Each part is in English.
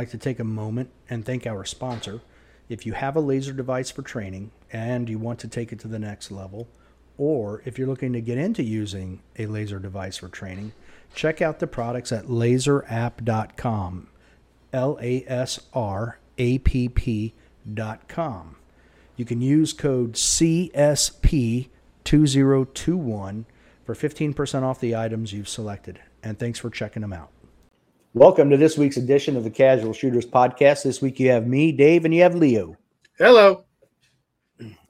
Like to take a moment and thank our sponsor. If you have a laser device for training and you want to take it to the next level, or if you're looking to get into using a laser device for training, check out the products at lasrapp.com. L A S R A P P.com. You can use code CSP2021 for 15% off the items you've selected. And thanks for checking them out. Welcome to this week's edition of the Casual Shooters Podcast. This week you have me, Dave, and you have Leo. Hello.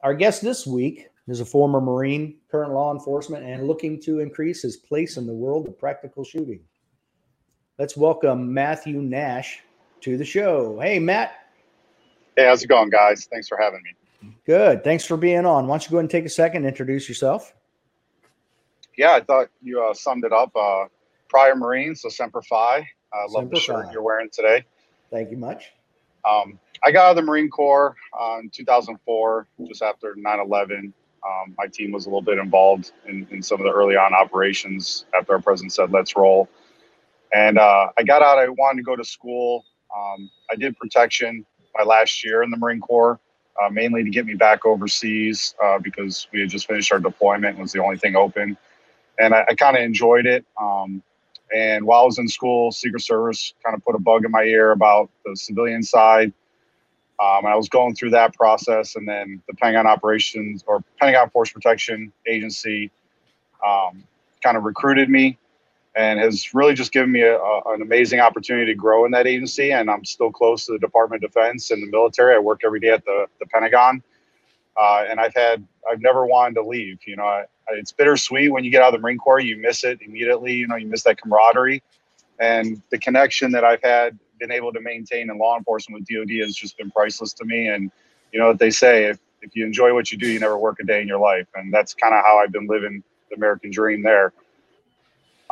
Our guest this week is a former Marine, current law enforcement, and looking to increase his place in the world of practical shooting. Let's welcome Matthew Nash to the show. Hey, Matt. Hey, how's it going, guys? Thanks for having me. Good. Thanks for being on. Why don't you go ahead and take a second, and introduce yourself? Yeah, I thought you uh, summed it up. Uh, prior Marine, so Semper Fi. I love the shirt you're wearing today. Thank you much. Um, I got out of the Marine Corps uh, in 2004, just after 9 11. Um, my team was a little bit involved in, in some of the early on operations after our president said, let's roll. And uh, I got out, I wanted to go to school. Um, I did protection my last year in the Marine Corps, uh, mainly to get me back overseas uh, because we had just finished our deployment, it was the only thing open. And I, I kind of enjoyed it. Um, and while I was in school, Secret Service kind of put a bug in my ear about the civilian side. Um, I was going through that process, and then the Pentagon Operations or Pentagon Force Protection Agency um, kind of recruited me and has really just given me a, a, an amazing opportunity to grow in that agency. And I'm still close to the Department of Defense and the military. I work every day at the, the Pentagon. Uh, and I've had, I've never wanted to leave. You know, I, I- it's bittersweet when you get out of the Marine Corps, you miss it immediately. You know, you miss that camaraderie and the connection that I've had, been able to maintain in law enforcement with DOD has just been priceless to me. And you know what they say, if, if you enjoy what you do, you never work a day in your life. And that's kind of how I've been living the American dream there.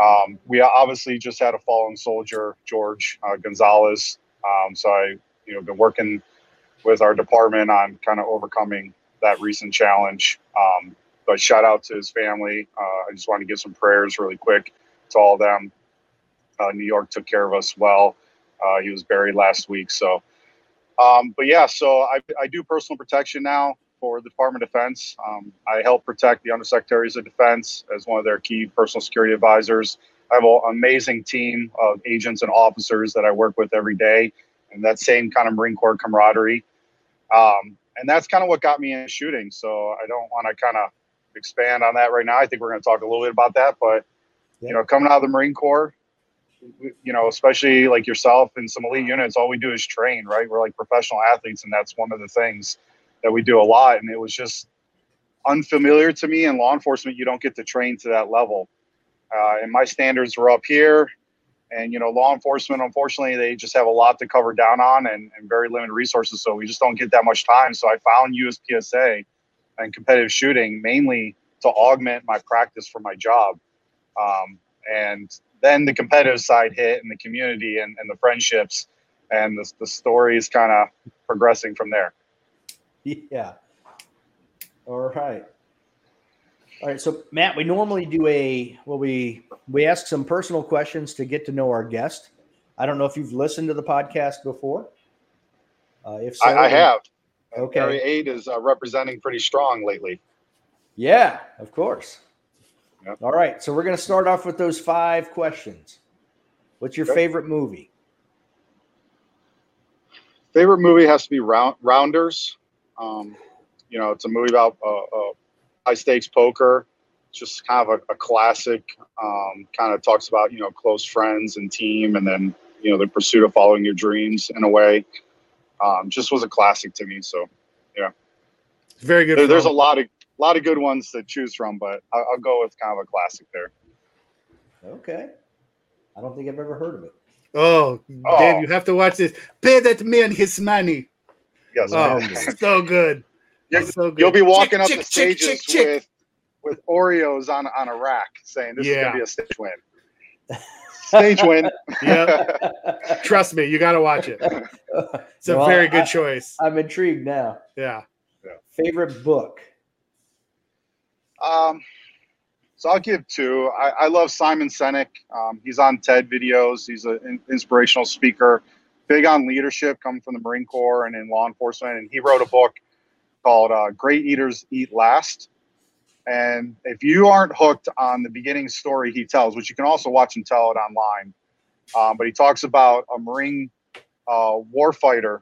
Um, we obviously just had a fallen soldier, George uh, Gonzalez. Um, so I, you know, been working with our department on kind of overcoming that recent challenge. Um, but shout out to his family. Uh, I just want to give some prayers really quick to all of them. Uh, New York took care of us well. Uh, he was buried last week. So, um, but yeah, so I, I do personal protection now for the Department of Defense. Um, I help protect the undersecretaries of defense as one of their key personal security advisors. I have an amazing team of agents and officers that I work with every day, and that same kind of Marine Corps camaraderie. Um, and that's kind of what got me into shooting. So I don't want to kind of expand on that right now. I think we're going to talk a little bit about that, but you know, coming out of the Marine Corps, you know, especially like yourself and some elite units, all we do is train, right? We're like professional athletes, and that's one of the things that we do a lot. And it was just unfamiliar to me in law enforcement. You don't get to train to that level, uh, and my standards were up here. And you know, law enforcement, unfortunately, they just have a lot to cover down on and, and very limited resources. So we just don't get that much time. So I found USPSA and competitive shooting mainly to augment my practice for my job. Um, and then the competitive side hit and the community and, and the friendships and the, the story is kind of progressing from there. Yeah. All right. All right. So Matt, we normally do a well, we we ask some personal questions to get to know our guest. I don't know if you've listened to the podcast before. Uh, if so, I, I have. Okay. Area 8 is uh, representing pretty strong lately. Yeah, of course. Yep. All right. So we're going to start off with those five questions. What's your Okay. favorite movie? Favorite movie has to be Round, Rounders. Um, you know, it's a movie about uh, uh, high stakes poker. It's just kind of a, a classic. Um, kind of talks about you know close friends and team, and then you know the pursuit of following your dreams in a way. Um, just was a classic to me. So It's very good. there, there's a lot of a lot of good ones to choose from, but I'll, I'll go with kind of a classic there. Okay. I don't think I've ever heard of it. Oh, Oh. Dave, you have to watch this. Pay that man his money. Yes, Oh, so good. You- so good. You'll be walking up Chick, the chick, stages chick, chick, with with Oreos on on a rack, saying this is gonna be a stage win. Stage win. Yeah, trust me, you got to watch it. It's a Well, very good I- choice. I'm intrigued now. Yeah. Favorite book? Um, so I'll give two. I, I love Simon Sinek. Um, he's on TED videos. He's an inspirational speaker. big on leadership, coming from the Marine Corps and in law enforcement. And he wrote a book called uh, "Great Eaters Eat Last." And if you aren't hooked on the beginning story he tells, which you can also watch and tell it online, um, but he talks about a Marine uh, warfighter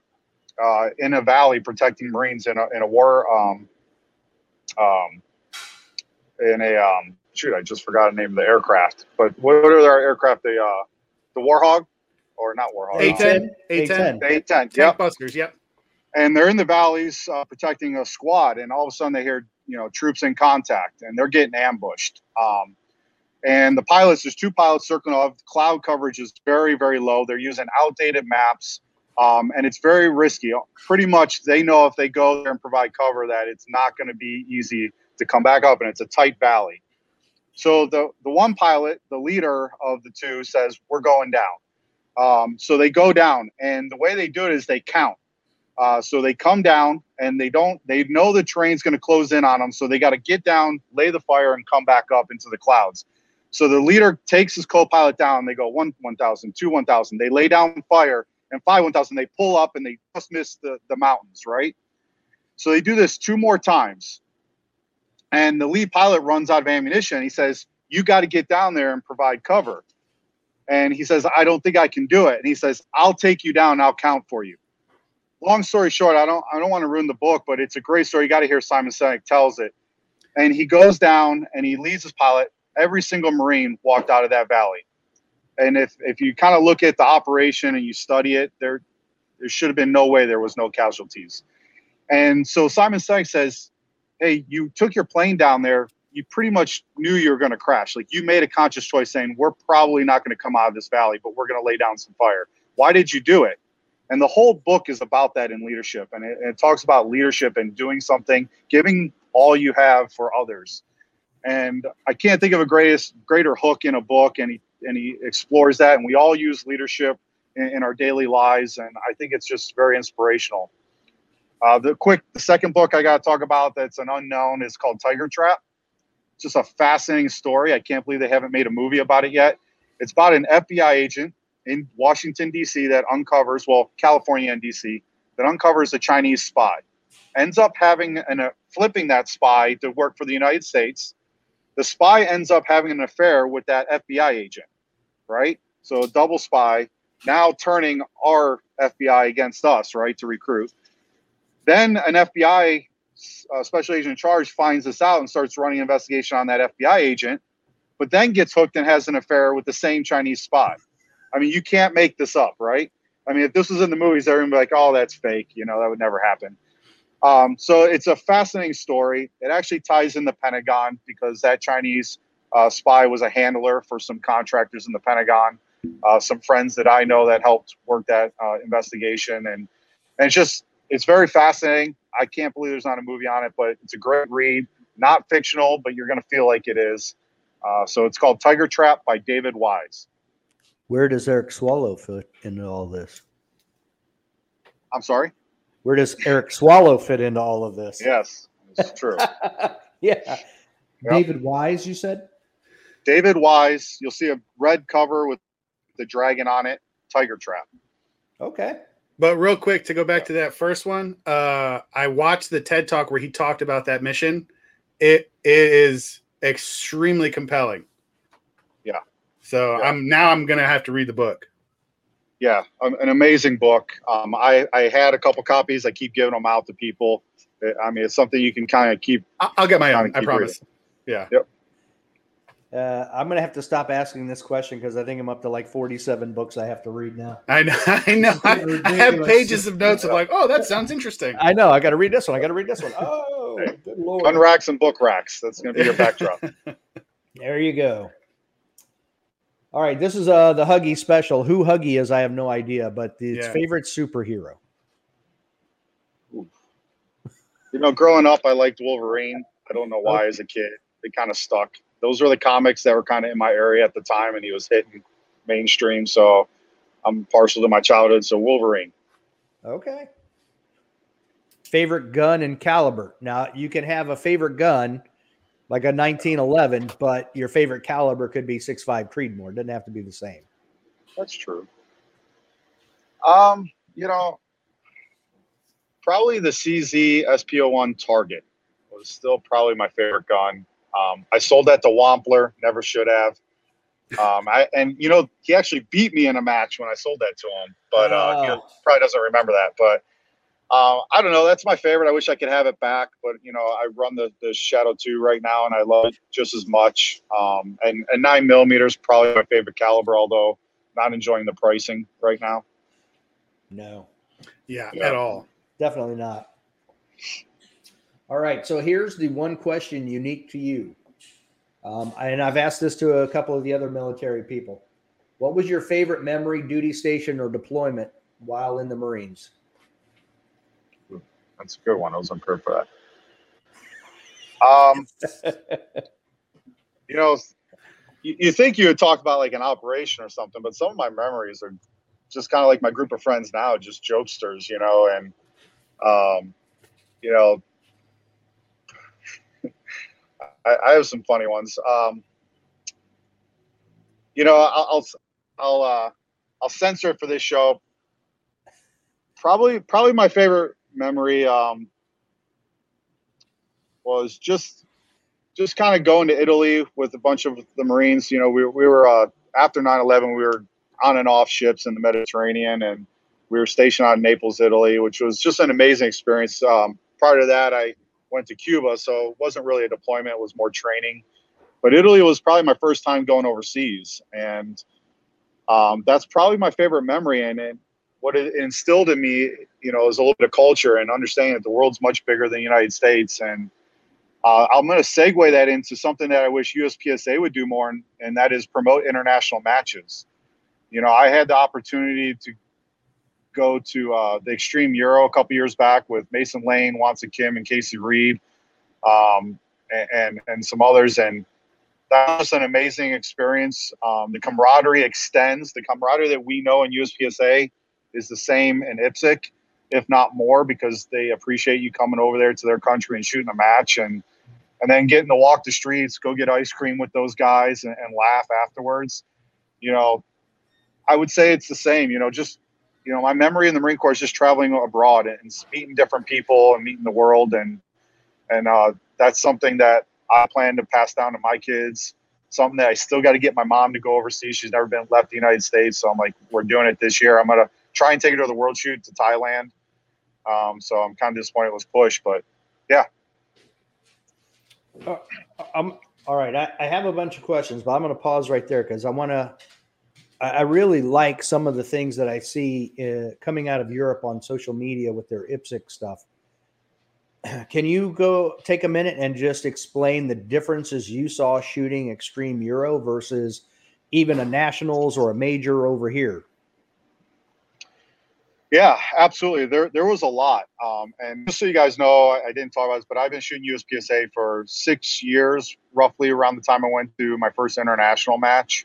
uh, in a valley protecting Marines in a, in a war, um, um, in a, um, shoot, I just forgot the name of the aircraft, but what are their aircraft? The, uh, the Warthog or not Warthog? A10, A10, A10. The A10, Tank yep. Busters. Yep. And they're in the valleys uh, protecting a squad, and all of a sudden they hear, you know, troops in contact, and they're getting ambushed. Um, and the pilots, there's two pilots circling off. Cloud coverage is very, very low. They're using outdated maps, um, and it's very risky. Pretty much, they know if they go there and provide cover, that it's not going to be easy to come back up, and it's a tight valley. So the the one pilot, the leader of the two, says, "We're going down." Um, so they go down, and the way they do it is they count. Uh, so they come down, and they don't. They know the train's going to close in on them, so they got to get down, lay the fire, and come back up into the clouds. So the leader takes his co-pilot down. They go one one thousand, two one thousand. They lay down fire, and five one thousand. They pull up, and they just miss the the mountains, right? So they do this two more times, and the lead pilot runs out of ammunition. He says, "You got to get down there and provide cover." And he says, "I don't think I can do it." And he says, "I'll take you down. I'll count for you." Long story short, I don't I don't want to ruin the book, but it's a great story. You got to hear Simon Sinek tells it. And he goes down and he leads his pilot. Every single Marine walked out of that valley. And if if you kind of look at the operation and you study it, there there should have been no way there was no casualties. And so Simon Sinek says, "Hey, you took your plane down there. You pretty much knew you were going to crash. Like you made a conscious choice saying, we're probably not going to come out of this valley, but we're going to lay down some fire. Why did you do it?" And the whole book is about that in leadership, and it, it talks about leadership and doing something, giving all you have for others. And I can't think of a greatest greater hook in a book, and he and he explores that. And we all use leadership in, in our daily lives, and I think it's just very inspirational. Uh, the quick, the second book I got to talk about that's an unknown is called Tiger Trap. It's just a fascinating story. I can't believe they haven't made a movie about it yet. It's about an FBI agent in Washington D.C. that uncovers, well, California and D.C. that uncovers a Chinese spy. Ends up having an uh, flipping that spy to work for the United States. The spy ends up having an affair with that FBI agent, right? So a double spy now turning our FBI against us, right, to recruit. Then an FBI uh, special agent in charge finds this out and starts running an investigation on that FBI agent, but then gets hooked and has an affair with the same Chinese spy. I mean, you can't make this up, right? I mean, if this was in the movies, everyone would be like, "Oh, that's fake," you know, that would never happen. Um, so it's a fascinating story. It actually ties in the Pentagon because that Chinese uh, spy was a handler for some contractors in the Pentagon, uh, some friends that I know that helped work that uh, investigation, and and it's just it's very fascinating. I can't believe there's not a movie on it, but it's a great read. Not fictional, but you're going to feel like it is. Uh, so it's called Tiger Trap by David Wise. Where does Eric Swalwell fit into all this? I'm sorry. Where does Eric Swalwell fit into all of this? Yes, it's true. yeah. David Wise, you said? David Wise. You'll see a red cover with the dragon on it. Tiger Trap. Okay. But real quick to go back to that first one, uh, I watched the TED talk where he talked about that mission. It it is extremely compelling. Yeah. So Yeah. I'm now I'm gonna have to read the book. Yeah, an an amazing book. Um, I I had a couple copies. I keep giving them out to people. I mean, it's something you can kind of keep. I- I'll get my own. I keep promise. Yeah. Uh, I'm gonna have to stop asking this question because I think I'm up to like 47 books I have to read now. I know. I know. I, I have pages of notes of like, oh, that sounds interesting. I know. I got to read this one. I got to read this one. Oh, Hey, good lord! Gun racks and book racks. That's going to be your backdrop. There you go. All right, this is uh the Huggy special. Who Huggy is, I have no idea, but its Yeah. favorite superhero. You know, growing up, I liked Wolverine. I don't know why as a kid. They kind of stuck. Those were the comics that were kind of in my area at the time, and he was hitting mainstream. So I'm partial to my childhood. So Wolverine. Okay. Favorite gun and caliber. Now you can have a favorite gun, like a 1911, but your favorite caliber could be 6.5 Creedmoor. It doesn't have to be the same. That's true. Um, you know, probably the CZ SP01 Target was still probably my favorite gun. Um, I sold that to Wampler, never should have. Um, I and you know he actually beat me in a match when I sold that to him, but uh, he Oh. probably doesn't remember that. But uh, I don't know. That's my favorite. I wish I could have it back, but you know I run the, the Shadow Two right now, and I love it just as much. Um, and and nine millimeters probably my favorite caliber, although not enjoying the pricing right now. No, Yeah, Yeah. at all. definitely not. All right. So here's the one question unique to you. Um, and I've asked this to a couple of the other military people. What was your favorite memory, duty station, or deployment while in the Marines? That's a good one. I was unprepared for that. Um, you know, you, you think you would talk about like an operation or something, but some of my memories are just kind of like my group of friends now, just jokesters, you know, and um, you know, I, I have some funny ones. Um, you know, I'll, I'll, I'll, uh, I'll censor it for this show. Probably, probably my favorite memory um, was just just kind of going to Italy with a bunch of the Marines. You know, we, we were uh, after 9/11, we were on and off ships in the Mediterranean, and we were stationed out in Naples, Italy, which was just an amazing experience. Um, prior to that, I went to Cuba, so it wasn't really a deployment; it was more training. But Italy was probably my first time going overseas, and um, that's probably my favorite memory. And what it instilled in me, you know, is a little bit of culture and understanding that the world's much bigger than the United States. And uh, I'm going to segue that into something that I wish USPSA would do more, and, and that is promote international matches. You know, I had the opportunity to go to uh, the Extreme Euro a couple years back with Mason Lane, Watson Kim, and Casey Reed, um, and, and and some others, and that was an amazing experience. Um, the camaraderie extends. The camaraderie that we know in USPSA is the same in IPSC, if not more, because they appreciate you coming over there to their country and shooting a match and and then getting to walk the streets, go get ice cream with those guys and, and laugh afterwards. You know, I would say it's the same. You know, just you know, my memory in the Marine Corps is just traveling abroad and meeting different people and meeting the world, and and uh, that's something that I plan to pass down to my kids. Something that I still got to get my mom to go overseas. She's never been left the United States, so I'm like, we're doing it this year. I'm gonna try and take her to the World Shoot to Thailand. Um, so I'm kind of disappointed it was pushed, but yeah. I'm all right. I, I have a bunch of questions, but I'm going to pause right there because I want to. I, I really like some of the things that I see uh, coming out of Europe on social media with their IPSC stuff. Can you go take a minute and just explain the differences you saw shooting Extreme Euro versus even a nationals or a major over here? Yeah, absolutely. There, there was a lot. Um, and just so you guys know, I, I didn't talk about this, but I've been shooting USPSA for six years, roughly around the time I went to my first international match.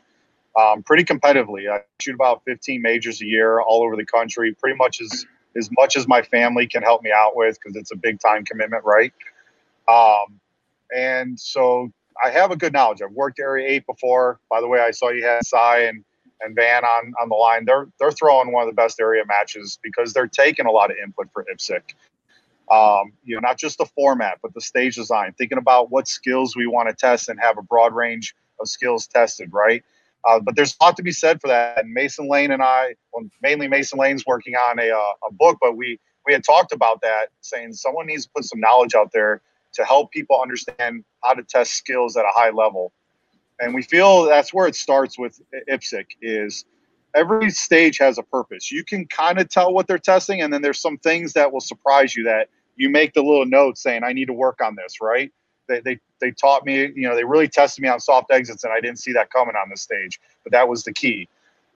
Um, pretty competitively, I shoot about 15 majors a year all over the country, pretty much as as much as my family can help me out with because it's a big time commitment, right? Um, and so I have a good knowledge. I've worked Area Eight before. By the way, I saw you had Cy and and Van on on the line. They're they're throwing one of the best area matches because they're taking a lot of input for IPSC. Um, you know, not just the format, but the stage design. Thinking about what skills we want to test and have a broad range of skills tested, right? Uh, but there's a lot to be said for that. And Mason Lane and I, well, mainly Mason Lane's working on a, uh, a book, but we we had talked about that, saying someone needs to put some knowledge out there to help people understand how to test skills at a high level. And we feel that's where it starts with IPSC is every stage has a purpose. You can kind of tell what they're testing, and then there's some things that will surprise you that you make the little note saying, I need to work on this, right? They, they, they taught me, you know, they really tested me on soft exits, and I didn't see that coming on this stage, but that was the key.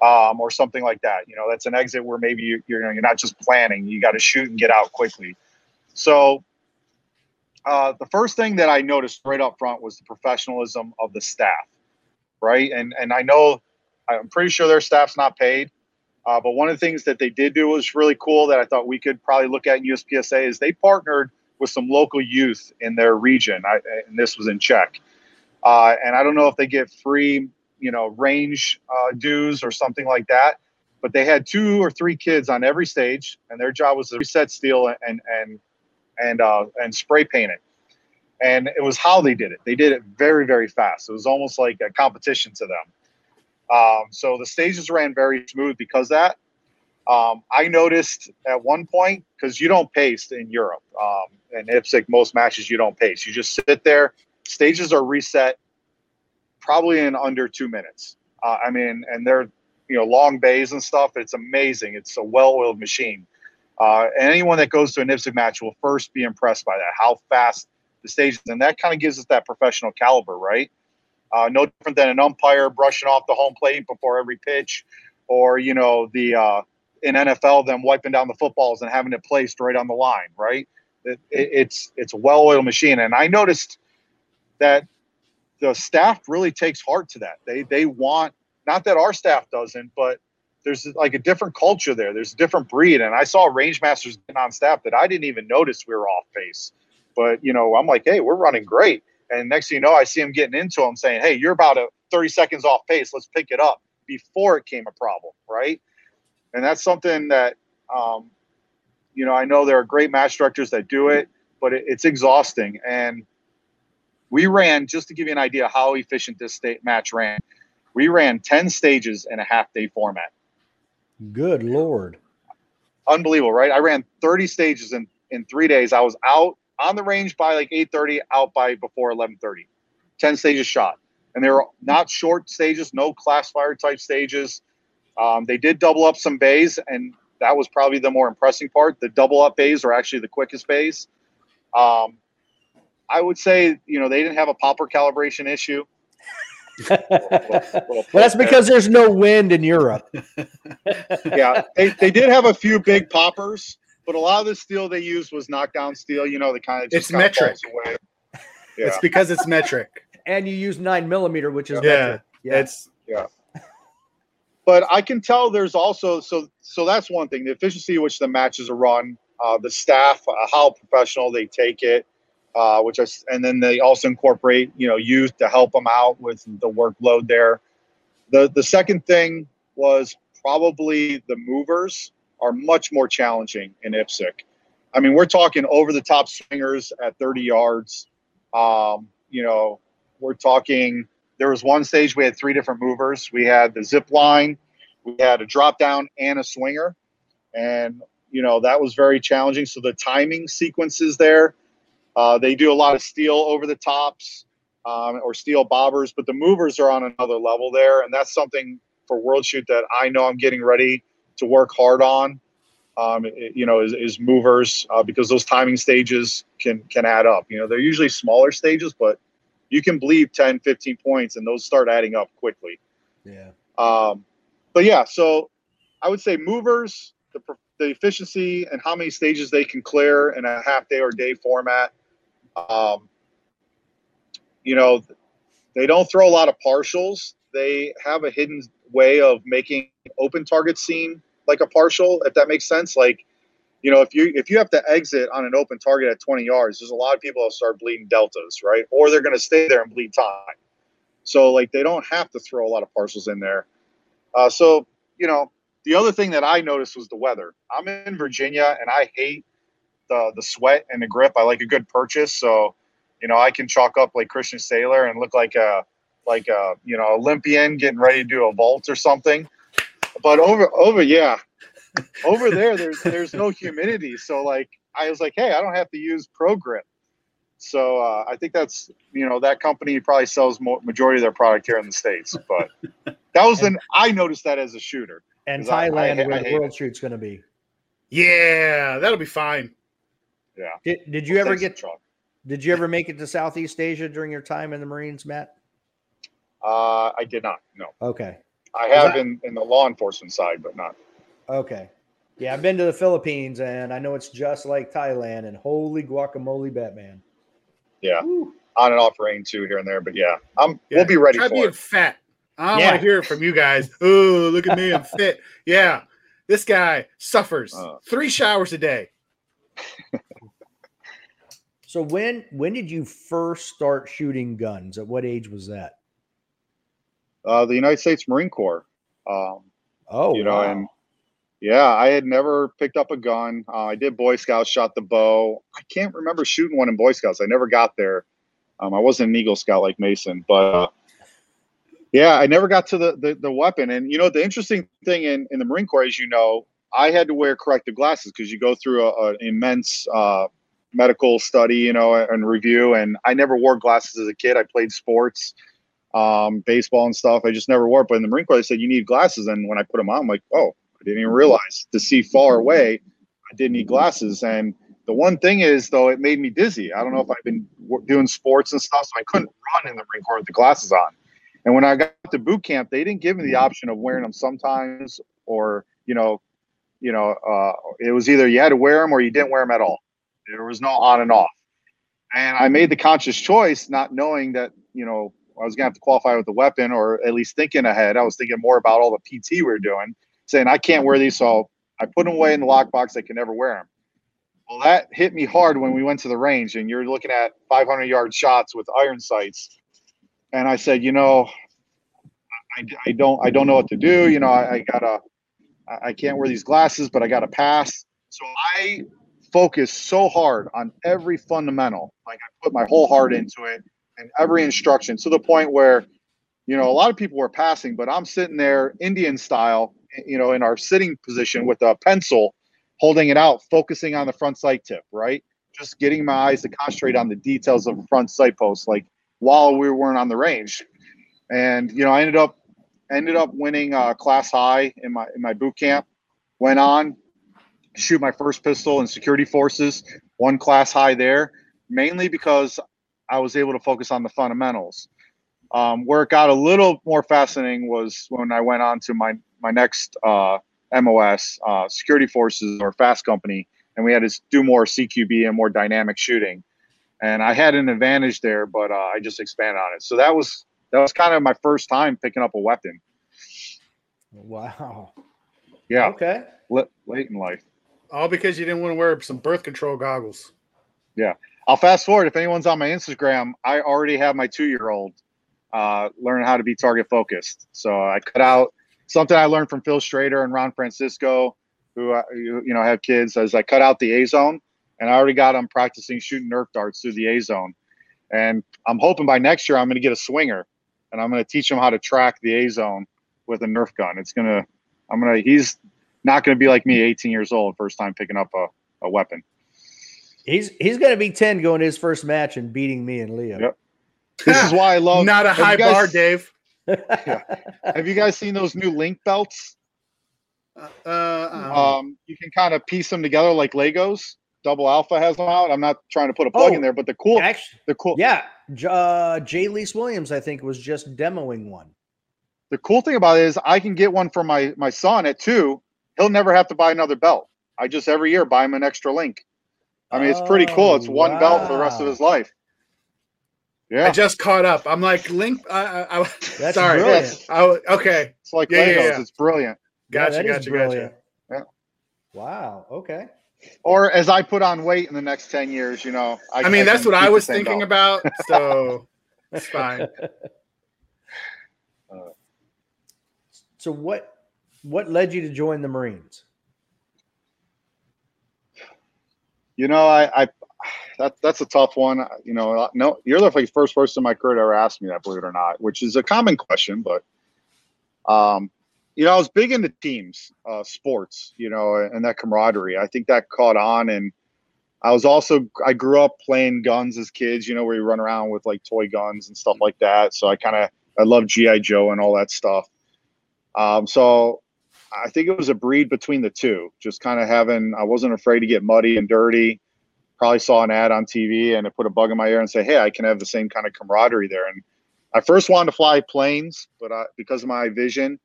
Um, or something like that. You know, that's an exit where maybe you, you're, you're not just planning, you got to shoot and get out quickly. So, uh, the first thing that I noticed right up front was the professionalism of the staff, right? And and I know I'm pretty sure their staff's not paid, uh, but one of the things that they did do was really cool that I thought we could probably look at in USPSA is they partnered with some local youth in their region, I, and this was in Czech. Uh, and I don't know if they get free, you know, range uh, dues or something like that, but they had two or three kids on every stage, and their job was to reset steel and and and uh, and spray paint it. And it was how they did it. They did it very very fast. It was almost like a competition to them. Um, so the stages ran very smooth because that. Um, I noticed at one point because you don't pace in Europe. Um, in IPSC, most matches you don't pace. You just sit there. Stages are reset probably in under two minutes. Uh, I mean, and they're you know long bays and stuff. It's amazing. It's a well-oiled machine. Uh, and anyone that goes to an IPSC match will first be impressed by that, how fast the stages, and that kind of gives us that professional caliber, right? Uh, no different than an umpire brushing off the home plate before every pitch, or you know the uh, in NFL them wiping down the footballs and having it placed right on the line, right? It, it, it's it's a well-oiled machine, and I noticed that the staff really takes heart to that. They they want not that our staff doesn't, but there's like a different culture there. There's a different breed, and I saw range masters on staff that I didn't even notice we were off pace. But you know, I'm like, hey, we're running great, and next thing you know, I see them getting into them, saying, hey, you're about a 30 seconds off pace. Let's pick it up before it came a problem, right? And that's something that, um, you know, I know there are great match directors that do it, but it, it's exhausting. And we ran just to give you an idea how efficient this state match ran. We ran 10 stages in a half day format. Good Lord. Unbelievable, right? I ran 30 stages in, in three days. I was out on the range by like 8.30, out by before 11.30. 10 stages shot. And they were not short stages, no classifier type stages. Um, they did double up some bays, and that was probably the more impressive part. The double up bays are actually the quickest bays. Um, I would say, you know, they didn't have a popper calibration issue. well, that's because there's no wind in Europe. yeah, they, they did have a few big poppers, but a lot of the steel they used was knockdown steel. You know, the kind of it's metric. Yeah. It's because it's metric, and you use nine millimeter, which is yeah, metric. yeah, it's yeah. But I can tell there's also so so that's one thing the efficiency which the matches are run, uh, the staff, uh, how professional they take it uh, which I and then they also incorporate you know youth to help them out with the workload there. The the second thing was probably the movers are much more challenging in IPSC. I mean, we're talking over the top swingers at 30 yards. Um, you know, we're talking. There was one stage we had three different movers. We had the zip line, we had a drop down, and a swinger, and you know that was very challenging. So the timing sequences there uh, they do a lot of steel over the tops um, or steel bobbers, but the movers are on another level there, and that's something for World Shoot that I know I'm getting ready to work hard on. Um, it, you know, is, is movers uh, because those timing stages can can add up. You know, they're usually smaller stages, but you can bleed 10, 15 points, and those start adding up quickly. Yeah. Um, but yeah, so I would say movers, the, the efficiency and how many stages they can clear in a half day or day format um, you know, they don't throw a lot of partials. They have a hidden way of making open targets seem like a partial, if that makes sense. Like, you know, if you if you have to exit on an open target at 20 yards, there's a lot of people that start bleeding deltas, right? Or they're going to stay there and bleed time. So like they don't have to throw a lot of partials in there. Uh, so you know, the other thing that I noticed was the weather. I'm in Virginia and I hate the the sweat and the grip. I like a good purchase, so you know I can chalk up like Christian Sailer and look like a like a you know Olympian getting ready to do a vault or something. But over over yeah, over there there's there's no humidity, so like I was like, hey, I don't have to use Pro Grip. So uh, I think that's you know that company probably sells mo- majority of their product here in the states, but that was an I noticed that as a shooter. And Thailand, I, I, where the World Shoot's going to be. Yeah, that'll be fine. Yeah. Did, did you we'll ever get? Did you ever make it to Southeast Asia during your time in the Marines, Matt? Uh, I did not. No. Okay. I have that, in in the law enforcement side, but not. Okay. Yeah, I've been to the Philippines, and I know it's just like Thailand. And holy guacamole, Batman! Yeah, Woo. on and off rain too here and there, but yeah, I'm. Yeah. We'll be ready Try for being it. fat. I don't yeah. want to hear it from you guys. Oh, look at me, I'm fit. Yeah, this guy suffers uh, three showers a day. so when when did you first start shooting guns? At what age was that? Uh, the United States Marine Corps. Um, oh, you know, wow. and Yeah, I had never picked up a gun. Uh, I did Boy Scouts, shot the bow. I can't remember shooting one in Boy Scouts. I never got there. Um, I wasn't an Eagle Scout like Mason, but uh, yeah, I never got to the, the, the weapon. And you know, the interesting thing in in the Marine Corps, as you know, I had to wear corrective glasses because you go through an immense uh, medical study, you know, and review. And I never wore glasses as a kid. I played sports, um, baseball and stuff. I just never wore. It. But in the Marine Corps, they said you need glasses, and when I put them on, I'm like, oh, I didn't even realize to see far away, I didn't need glasses. And the one thing is, though, it made me dizzy. I don't know if I've been doing sports and stuff, so I couldn't run in the Marine Corps with the glasses on. And when I got to boot camp, they didn't give me the option of wearing them sometimes, or you know, you know, uh, it was either you had to wear them or you didn't wear them at all. There was no on and off. And I made the conscious choice, not knowing that you know I was gonna have to qualify with the weapon, or at least thinking ahead. I was thinking more about all the PT we were doing, saying I can't wear these, so I put them away in the lockbox. I can never wear them. Well, that hit me hard when we went to the range, and you're looking at 500 yard shots with iron sights. And I said, you know, I, I don't I don't know what to do. You know, I, I gotta I can't wear these glasses, but I gotta pass. So I focused so hard on every fundamental, like I put my whole heart into it and every instruction to the point where, you know, a lot of people were passing, but I'm sitting there Indian style, you know, in our sitting position with a pencil, holding it out, focusing on the front sight tip, right? Just getting my eyes to concentrate on the details of front sight post, like while we weren't on the range. And you know, I ended up ended up winning uh, class high in my in my boot camp. Went on shoot my first pistol in security forces, one class high there, mainly because I was able to focus on the fundamentals. Um, where it got a little more fascinating was when I went on to my my next uh, MOS, uh, security forces or fast company, and we had to do more CQB and more dynamic shooting. And I had an advantage there, but uh, I just expanded on it. So that was that was kind of my first time picking up a weapon. Wow. Yeah. Okay. Late, late in life. All because you didn't want to wear some birth control goggles. Yeah. I'll fast forward. If anyone's on my Instagram, I already have my two year old uh, learning how to be target focused. So I cut out something I learned from Phil Strader and Ron Francisco, who uh, you, you know have kids. As I cut out the A zone, and I already got them practicing shooting Nerf darts through the A zone. And I'm hoping by next year I'm going to get a swinger, and I'm going to teach him how to track the A zone with a Nerf gun. It's gonna, I'm gonna. He's not going to be like me, 18 years old, first time picking up a, a weapon. He's he's going to be 10 going to his first match and beating me and Leo. Yep. This is why I love. Not a high guys, bar, Dave. yeah. Have you guys seen those new link belts? Uh, uh, um, you can kind of piece them together like Legos. Double Alpha has them out. I'm not trying to put a plug Oh, in there, but the cool, Actually, the cool, yeah. J- Uh, Jalise Williams, I think, was just demoing one. the cool thing about it is I can get one for my my son at two. He'll never have to buy another belt. I just every year buy him an extra link. I mean, it's pretty cool. It's Oh, one belt for the rest of his life. Yeah. I just caught up. I'm like Link. I, I, I, That's sorry. brilliant. I, okay. it's like Yeah, yeah, Legos. yeah. It's brilliant. Gotcha. that is gotcha. brilliant. Yeah. Wow. Okay. Or as I put on weight in the next ten years, you know. I, I mean, that's what I was thinking belt. about. So it's fine. So what what led you to join the Marines? You know, I, I that that's a tough one. You know, no, you're the first person in my career to ever ask me that, believe it or not, which is a common question. But, um, you know, I was big into teams, uh, sports, you know, and that camaraderie. I think that caught on, and I was also I grew up playing guns as kids. You know, where you run around with like toy guns and stuff like that. So I kind of I love GI Joe and all that stuff. Um, so I think it was a breed between the two. Just kind of having, I wasn't afraid to get muddy and dirty. Probably saw an ad on TV and it put a bug in my ear and say, "Hey, I can have the same kind of camaraderie there." And I first wanted to fly planes, but I, because of my vision,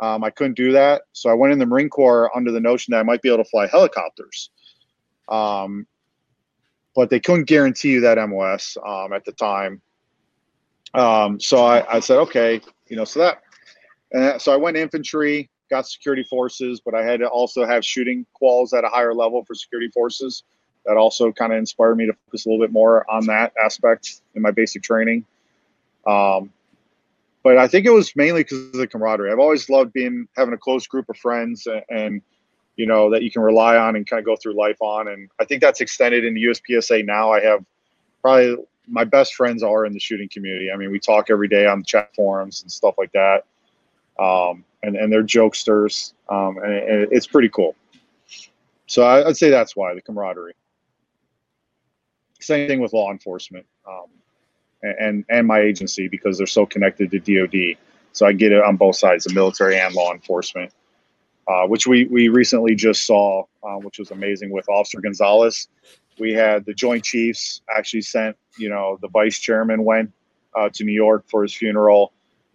um, I couldn't do that. So I went in the Marine Corps under the notion that I might be able to fly helicopters. Um, but they couldn't guarantee you that MOS um, at the time. Um, so I, I said, okay, you know, so that, and so I went infantry, got security forces, but I had to also have shooting quals at a higher level for security forces. That also kind of inspired me to focus a little bit more on that aspect in my basic training. Um, but I think it was mainly because of the camaraderie. I've always loved being having a close group of friends and, and you know, that you can rely on and kind of go through life on. And I think that's extended into USPSA now. I have probably my best friends are in the shooting community. I mean, we talk every day on the chat forums and stuff like that. Um, and, and they're jokesters. Um, and, and it's pretty cool. So I, would say that's why the camaraderie. Same thing with law enforcement um, and, and my agency because they're so connected to DoD. So I get it on both sides, the military and law enforcement, uh, which we we recently just saw, uh, which was amazing with Officer Gonzalez. We had the Joint Chiefs actually sent, you know, the vice chairman went uh, to New York for his funeral.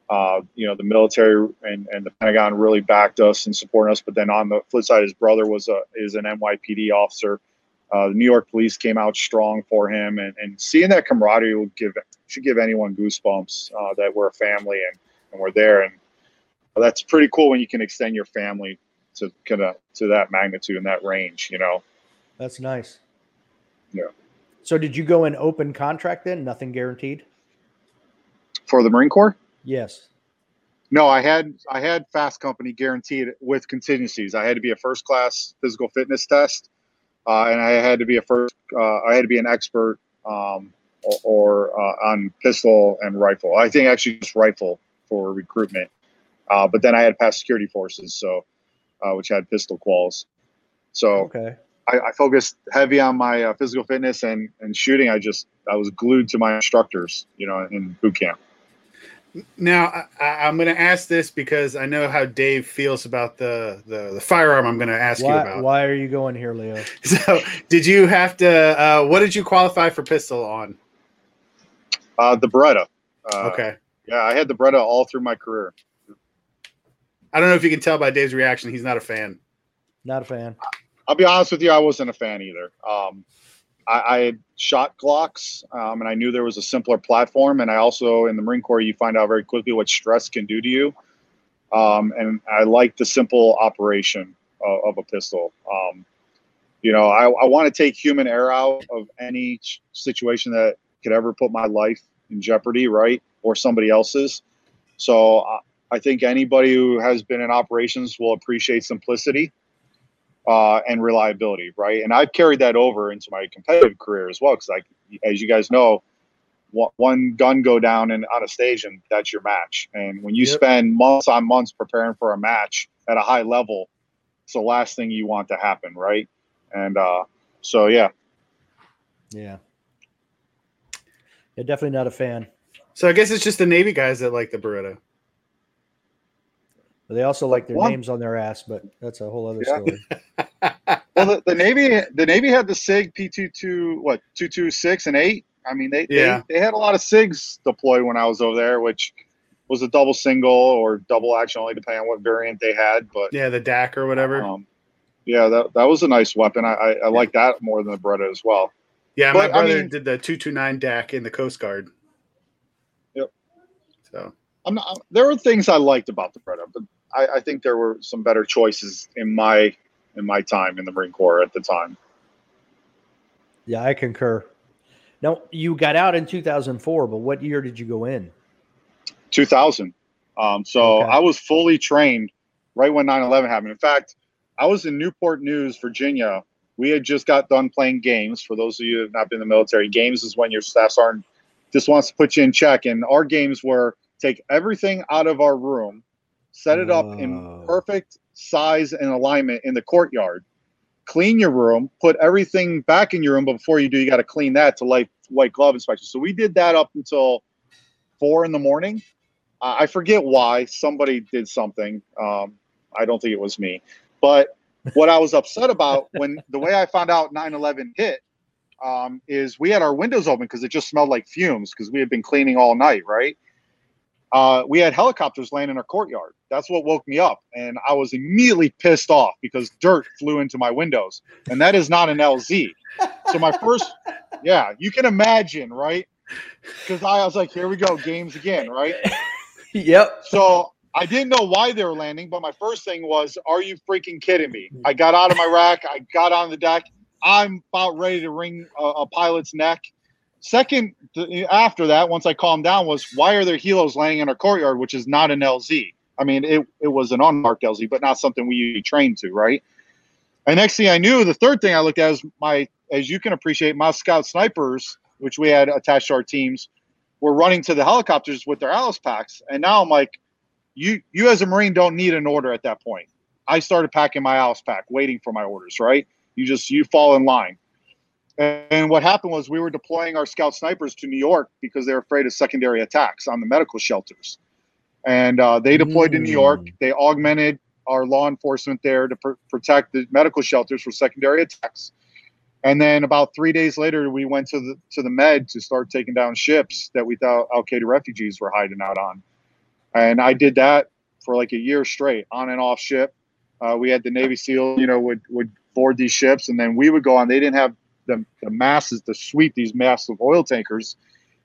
Uh, you know, the military and, and the Pentagon really backed us and supported us. But then on the flip side, his brother was a is an NYPD officer. Uh, the New York police came out strong for him, and, and seeing that camaraderie will give should give anyone goosebumps uh, that we're a family and, and we're there. And that's pretty cool when you can extend your family to kind of to that magnitude and that range. You know, that's nice. Yeah. So did you go in open contract then? Nothing guaranteed for the Marine Corps. Yes. No, I had I had fast company guaranteed with contingencies. I had to be a first class physical fitness test, uh, and I had to be a first. Uh, I had to be an expert um, or, or uh, on pistol and rifle. I think actually just rifle for recruitment. Uh, but then I had past security forces, so uh, which had pistol quals. So okay. I, I focused heavy on my uh, physical fitness and and shooting. I just I was glued to my instructors, you know, in boot camp. Now I, am going to ask this because I know how Dave feels about the the, the firearm. I'm going to ask why, you about. Why are you going here, Leo? So, did you have to? Uh, what did you qualify for pistol on? Uh, the Beretta. Uh, okay. Yeah, I had the Beretta all through my career. I don't know if you can tell by Dave's reaction; he's not a fan. Not a fan. I'll be honest with you; I wasn't a fan either. Um, I, I shot Glocks, um, and I knew there was a simpler platform. And I also, in the Marine Corps, you find out very quickly what stress can do to you. Um, and I like the simple operation of, of a pistol. Um, you know, I, I want to take human error out of any situation that could ever put my life in jeopardy, right, or somebody else's. So uh, I think anybody who has been in operations will appreciate simplicity uh, and reliability, right? And I've carried that over into my competitive career as well, because like as you guys know, one gun go down and on a stage, and that's your match. And when you yep. spend months on months preparing for a match at a high level, it's the last thing you want to happen, right? And uh, so, yeah, yeah, yeah, definitely not a fan. So I guess it's just the Navy guys that like the Beretta. But they also like their what? names on their ass, but that's a whole other yeah. story. well, the, the, Navy the Navy had the Sig P two two what two two six and eight. I mean, they, yeah. they they had a lot of Sigs deployed when I was over there, which was a double single or double action, only depending on what variant they had. But yeah, the DAK or whatever. Um, yeah, that, that was a nice weapon. I, I, I like that more than the Beretta as well. Yeah, but, my brother I mean, did the two two nine DAK in the Coast Guard. Yep. So I'm not. There were things I liked about the Beretta, but I, I think there were some better choices in my in my time in the Marine Corps at the time. Yeah, I concur. Now you got out in 2004, but what year did you go in? 2000. Um, so okay. I was fully trained right when 9/11 happened. In fact, I was in Newport News, Virginia. We had just got done playing games. For those of you who have not been in the military, games is when your staff sergeant just wants to put you in check. And our games were take everything out of our room, set it up in perfect size and alignment in the courtyard. Clean your room, put everything back in your room. But before you do, you got to clean that to light white glove inspection. So we did that up until four in the morning. Uh, I forget why somebody did something. Um, I don't think it was me. But what I was upset about when the way I found out 9 11 hit um, is we had our windows open because it just smelled like fumes because we had been cleaning all night, right? Uh, we had helicopters laying in our courtyard. That's what woke me up. And I was immediately pissed off because dirt flew into my windows. And that is not an LZ. So my first, yeah, you can imagine, right? Because I was like, here we go, games again, right? yep. So I didn't know why they were landing, but my first thing was, are you freaking kidding me? I got out of my rack, I got on the deck. I'm about ready to wring a, a pilot's neck Second, after that, once I calmed down, was why are there helos laying in our courtyard, which is not an LZ? I mean, it, it was an unmarked LZ, but not something we trained to, right? And next thing I knew, the third thing I looked at was my, as you can appreciate, my scout snipers, which we had attached to our teams, were running to the helicopters with their Alice packs. And now I'm like, you you as a Marine don't need an order at that point. I started packing my Alice pack, waiting for my orders, right? You just you fall in line. And what happened was we were deploying our scout snipers to New York because they were afraid of secondary attacks on the medical shelters. And uh, they deployed mm. to New York. Hmm. They augmented our law enforcement there to pr- protect the medical shelters for secondary attacks. And then about three days later, we went to the to the Med to start taking down ships that we thought Al Qaeda refugees were hiding out on. And I did that for like a year straight, on and off ship. Uh, we had the Navy SEAL, you know, would would board these ships, and then we would go on. They didn't have the, the masses to sweep these massive oil tankers,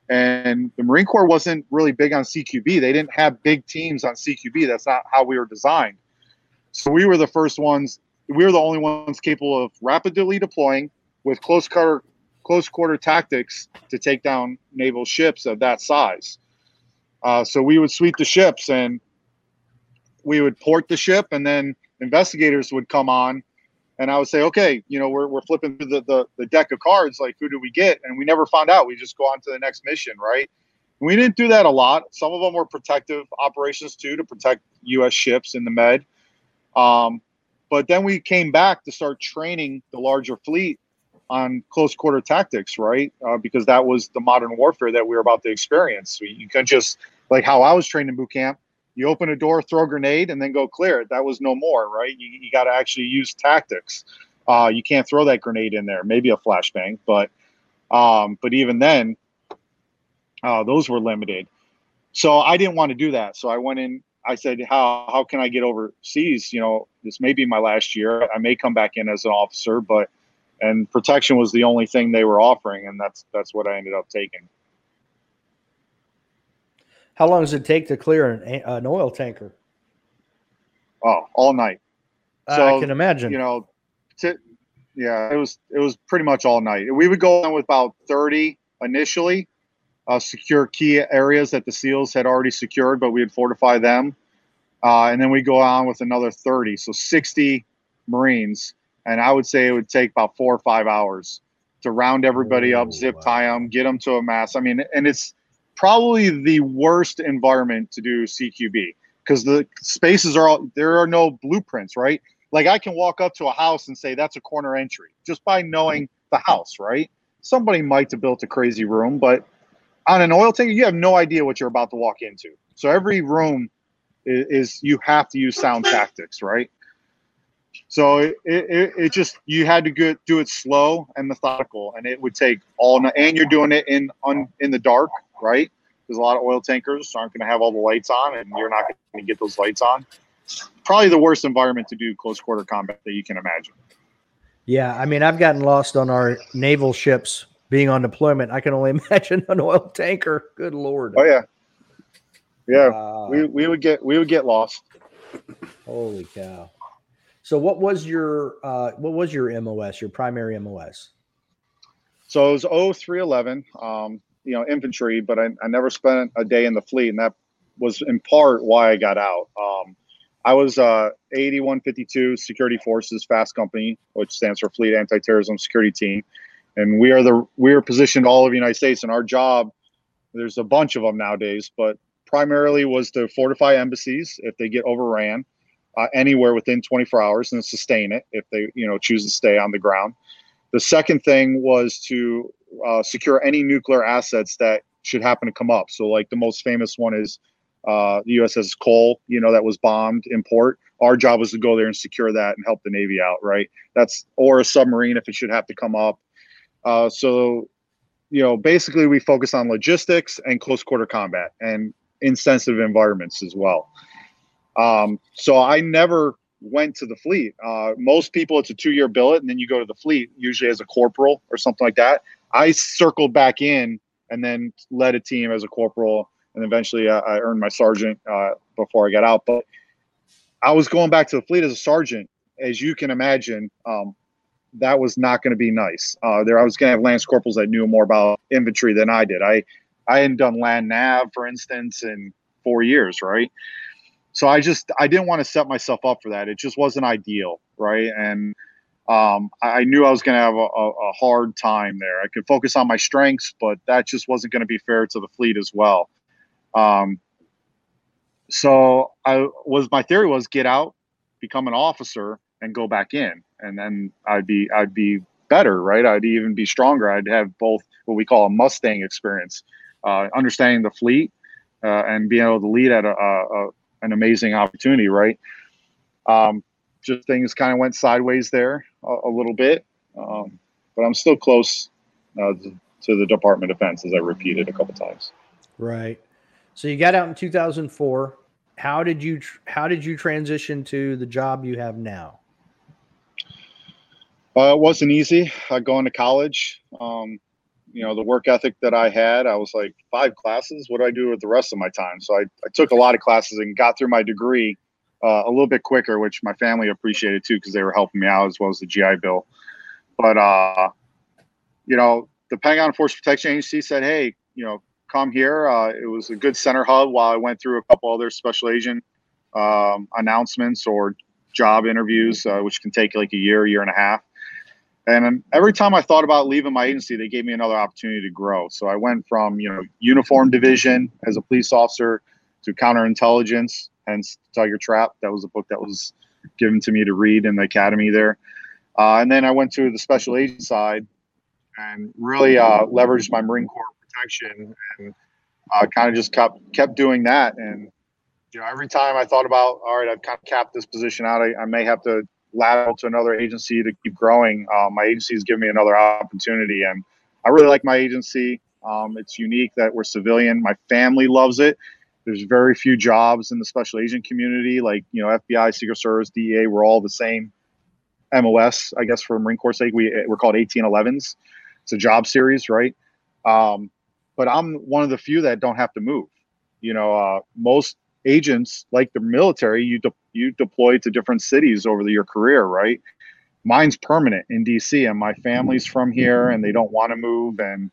and the Marine Corps wasn't really big on CQB. They didn't have big teams on CQB. That's not how we were designed. So we were the first ones. We were the only ones capable of rapidly deploying with close quarter close quarter tactics to take down naval ships of that size. Uh, so we would sweep the ships and we would port the ship, and then investigators would come on, and I would say, okay, you know, we're, we're flipping through the, the, the deck of cards, like who do we get? And we never found out. We just go on to the next mission, right? we didn't do that a lot. Some of them were protective operations too to protect U.S. ships in the Med. Um, but then we came back to start training the larger fleet on close quarter tactics, right? Uh, because that was the modern warfare that we were about to experience. So you can just like how I was trained in boot camp. You open a door, throw a grenade, and then go clear it. That was no more, right? You, you got to actually use tactics. Uh, you can't throw that grenade in there. Maybe a flashbang, but um, but even then, uh, those were limited. So I didn't want to do that. So I went in. I said, "How how can I get overseas? You know, this may be my last year. I may come back in as an officer, but." and protection was the only thing they were offering, and that's that's what I ended up taking. How long does it take to clear an, an oil tanker? Oh, all night. So, I can imagine. You know, to, yeah, it was it was pretty much all night. We would go on with about thirty initially, uh, secure key areas that the SEALs had already secured, but we would fortify them, uh, and then we go on with another thirty, so sixty Marines and I would say it would take about four or five hours to round everybody up, zip tie them, get them to a mass. I mean, and it's probably the worst environment to do CQB because the spaces are all there are no blueprints, right? Like I can walk up to a house and say that's a corner entry just by knowing the house, right? Somebody might have built a crazy room, but on an oil tanker, you have no idea what you're about to walk into. So every room is, is you have to use sound tactics, right? So it, it, it, just you had to go, do it slow and methodical, and it would take all night. And you're doing it in on in the dark, right? Because a lot of oil tankers aren't going to have all the lights on, and you're not going to get those lights on. Probably the worst environment to do close quarter combat that you can imagine. Yeah, I mean, I've gotten lost on our naval ships being on deployment. I can only imagine an oil tanker. Good lord. Oh yeah, yeah. Uh, we we would get we would get lost. Holy cow! So what was your uh, what was your MOS, your primary MOS? So it was 0311, um, you know, infantry, but I, I, never spent a day in the fleet, and that was in part why I got out. Um, I was uh, 8152 Security Forces Fast Company, which stands for Fleet Anti-Terrorism Security Team, and we are the we are positioned all over the United States, and our job there's a bunch of them nowadays, but primarily was to fortify embassies if they get overran uh, anywhere within 24 hours and sustain it if they you know choose to stay on the ground. The second thing was to uh, secure any nuclear assets that should happen to come up. So like the most famous one is uh, the USS Cole, you know, that was bombed in port. Our job was to go there and secure that and help the Navy out, right? That's or a submarine if it should have to come up. Uh, so, you know, basically we focus on logistics and close quarter combat and in sensitive environments as well. Um, so I never went to the fleet. Uh, most people, it's a two year billet, and then you go to the fleet, usually as a corporal or something like that. I circled back in and then led a team as a corporal, and eventually I, I earned my sergeant uh, before I got out. But I was going back to the fleet as a sergeant. As you can imagine, um, that was not going to be nice. Uh, there, I was going to have lance corporals that knew more about infantry than I did. I, I hadn't done land nav, for instance, in four years, right? so I just I didn't want to set myself up for that. It just wasn't ideal, right? And um, I, knew I was going to have a, a, a hard time there. I could focus on my strengths, but that just wasn't going to be fair to the fleet as well. Um, so I was my theory was get out, become an officer, and go back in, and then I'd be I'd be better, right? I'd even be stronger. I'd have both what we call a Mustang experience, uh, understanding the fleet uh, and being able to lead at a, a, a an amazing opportunity, right? Um, just things kind of went sideways there a, a little bit, um, but I'm still close uh, to, the Department of Defense, as I repeated a couple times. Right. So you got out in 2004. How did you tr- how did you transition to the job you have now? Uh, it wasn't easy. Uh, going to college, um, you know, the work ethic that I had, I was like, five classes. What do I do with the rest of my time? So I, I took a lot of classes and got through my degree uh, a little bit quicker, which my family appreciated too because they were helping me out as well as the GI Bill. But uh, you know, the Pentagon Force Protection Agency said, "Hey, you know, come here." Uh, it was a good center hub while I went through a couple other special agent um, announcements or job interviews, uh, which can take like a year, year and a half. And every time I thought about leaving my agency, they gave me another opportunity to grow. So I went from you know uniform division as a police officer to counterintelligence, hence Tiger Trap. That was a book that was given to me to read in the academy there. Uh, and then I went to the special agent side and really uh, leveraged my Marine Corps protection and uh, kind of just kept kept doing that. And you know, every time I thought about, all right, I've kind of capped this position out. I, I may have to lateral to another agency to keep growing. Uh, my agency has given me another opportunity, and I really like my agency. Um, it's unique that we're civilian. My family loves it. There's very few jobs in the special agent community, like you know, FBI, Secret Service, DEA. We're all the same. MOS, I guess, for Marine Corps sake, we we're called 1811s. It's a job series, right? Um, but I'm one of the few that don't have to move. You know, uh, most agents, like the military, you de- you deploy to different cities over the, your career, right? Mine's permanent in DC, and my family's from here, and they don't want to move, and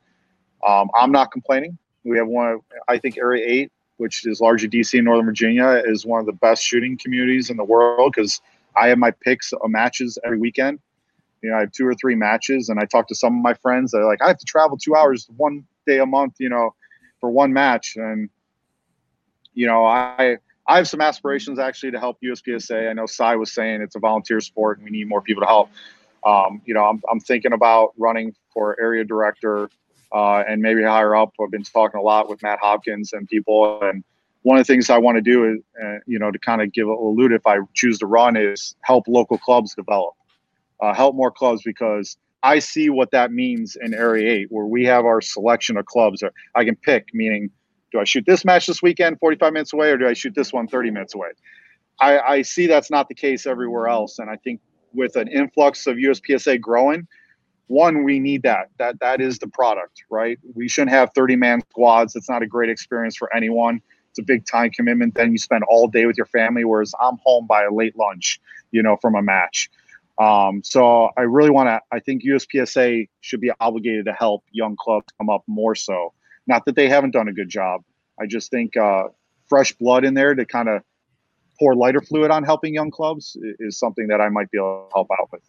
um, I'm not complaining. We have one, I think, Area Eight, which is largely DC and Northern Virginia, is one of the best shooting communities in the world because I have my picks of matches every weekend. You know, I have two or three matches, and I talk to some of my friends. They're like, I have to travel two hours one day a month, you know, for one match, and you know, I I have some aspirations actually to help USPSA. I know Cy was saying it's a volunteer sport and we need more people to help. Um, you know, I'm, I'm thinking about running for area director uh, and maybe higher up. I've been talking a lot with Matt Hopkins and people. And one of the things I want to do is, uh, you know, to kind of give a allude if I choose to run is help local clubs develop, uh, help more clubs because I see what that means in Area 8, where we have our selection of clubs. That I can pick, meaning do I shoot this match this weekend 45 minutes away or do I shoot this one 30 minutes away? I, I see that's not the case everywhere else. And I think with an influx of USPSA growing, one, we need that. That that is the product, right? We shouldn't have 30 man squads. It's not a great experience for anyone. It's a big time commitment. Then you spend all day with your family, whereas I'm home by a late lunch, you know, from a match. Um, so I really want to. I think USPSA should be obligated to help young clubs come up more so not that they haven't done a good job. I just think uh, fresh blood in there to kind of pour lighter fluid on helping young clubs is something that I might be able to help out with.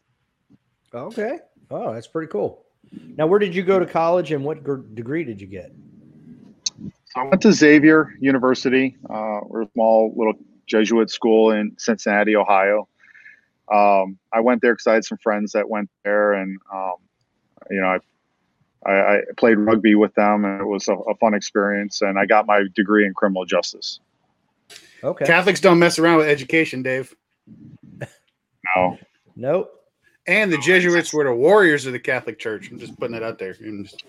Okay. Oh, that's pretty cool. Now, where did you go to college and what degree did you get? So I went to Xavier University. Uh, we're a small little Jesuit school in Cincinnati, Ohio. Um, I went there because I had some friends that went there, and um, you know, I I, I, played rugby with them, and it was a, a, fun experience. And I got my degree in criminal justice. Okay. Catholics don't mess around with education, Dave. No. Nope. And the Jesuits were the warriors of the Catholic Church. I'm just putting it out there. I'm just,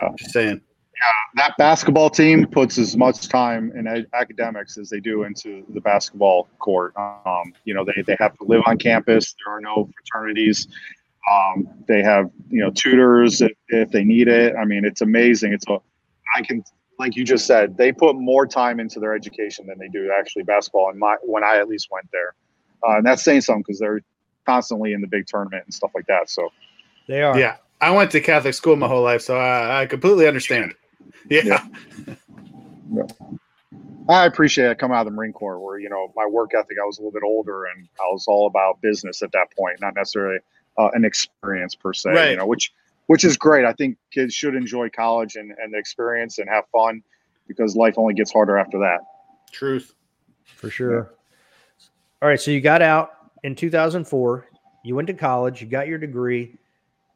I'm just saying. Yeah, that basketball team puts as much time in ed- academics as they do into the basketball court. Um, you know, they, they have to live on campus. There are no fraternities. Um, they have you know tutors if, if they need it. I mean, it's amazing. It's a I can like you just said, they put more time into their education than they do actually basketball. And my when I at least went there, uh, and that's saying something because they're constantly in the big tournament and stuff like that. So they are. Yeah, I went to Catholic school my whole life, so I, I completely understand. Yeah. yeah. I appreciate it coming out of the Marine Corps, where you know my work ethic. I was a little bit older, and I was all about business at that point, not necessarily uh, an experience per se. Right. You know, which which is great. I think kids should enjoy college and, and the experience and have fun because life only gets harder after that. Truth. For sure. All right. So you got out in 2004. You went to college. You got your degree.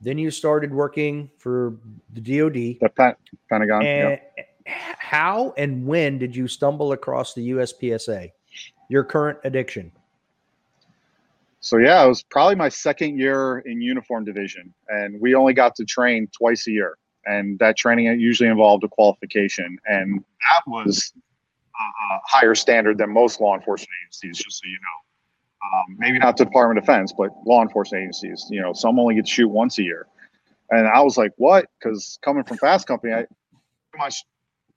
Then you started working for the DoD. The Pen- Pentagon. And yeah. how and when did you stumble across the USPSA? Your current addiction. So yeah, it was probably my second year in uniform division, and we only got to train twice a year, and that training usually involved a qualification, and that was a higher standard than most law enforcement agencies. Just so you know, um, maybe not the Department of Defense, but law enforcement agencies. You know, some only get to shoot once a year, and I was like, what? Because coming from Fast Company, I pretty much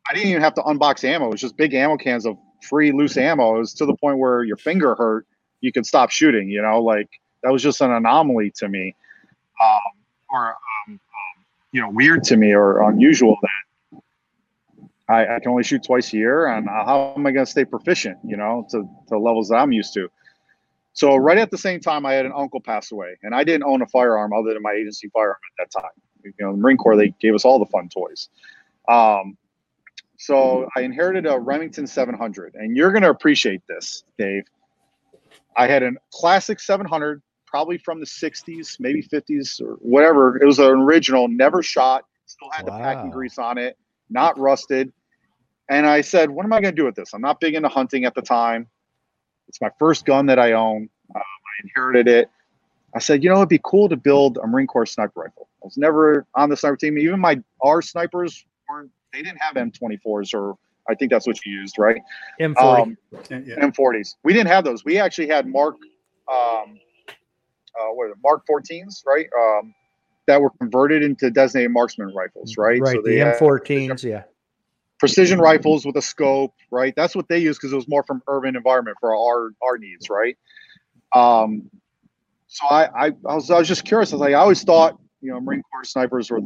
I didn't even have to unbox ammo. It was just big ammo cans of free loose ammo. It was to the point where your finger hurt you could stop shooting. You know, like that was just an anomaly to me, um, or um, um, you know, weird to me or unusual that I, I can only shoot twice a year, and how am I going to stay proficient? You know, to to levels that I'm used to. So right at the same time, I had an uncle pass away, and I didn't own a firearm other than my agency firearm at that time. You know, the Marine Corps they gave us all the fun toys. Um, so I inherited a Remington 700, and you're going to appreciate this, Dave. I had a classic 700, probably from the 60s, maybe 50s or whatever. It was an original, never shot, still had the packing grease on it, not rusted. And I said, what am I going to do with this? I'm not big into hunting at the time. It's my first gun that I own. Um, I inherited it. I said, you know, it'd be cool to build a Marine Corps sniper rifle. I was never on the sniper team. Even my our snipers weren't. They didn't have M24s, or I think that's what you used, right? M40. Um, Yeah. M40s. We didn't have those. We actually had Mark, um, uh, what are they, Mark 14s, right? Um, that were converted into designated marksman rifles, right? right. they the had M14s. Yeah. Precision rifles with a scope, right? That's what they use because it was more from urban environment for our our needs, right? Um, so I, I I was I was just curious. I was like, I always thought you know Marine Corps snipers were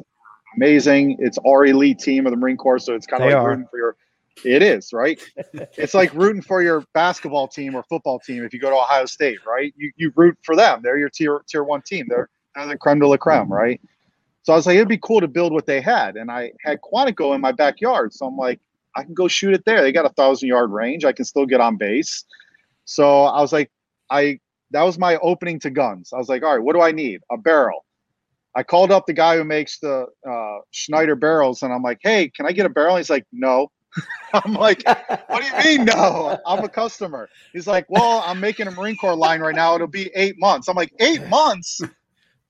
amazing. It's our elite team of the Marine Corps, so it's kind of like are. rooting for your. It is right. it's like rooting for your basketball team or football team if you go to Ohio State, right? You you root for them. They're your tier tier one team. They're they're the creme de la creme, right? So I was like, it'd be cool to build what they had, and I had Quantico in my backyard. So I'm like, I can go shoot it there. They got a thousand yard range. I can still get on base. So I was like, I that was my opening to guns. I was like, all right, what do I need? A barrel. I called up the guy who makes the uh, Schneider barrels, and I'm like, hey, can I get a barrel? He's like, no. I'm like, what do you mean no? I'm a customer. He's like, well, I'm making a Marine Corps line right now. It'll be eight months. I'm like, eight months.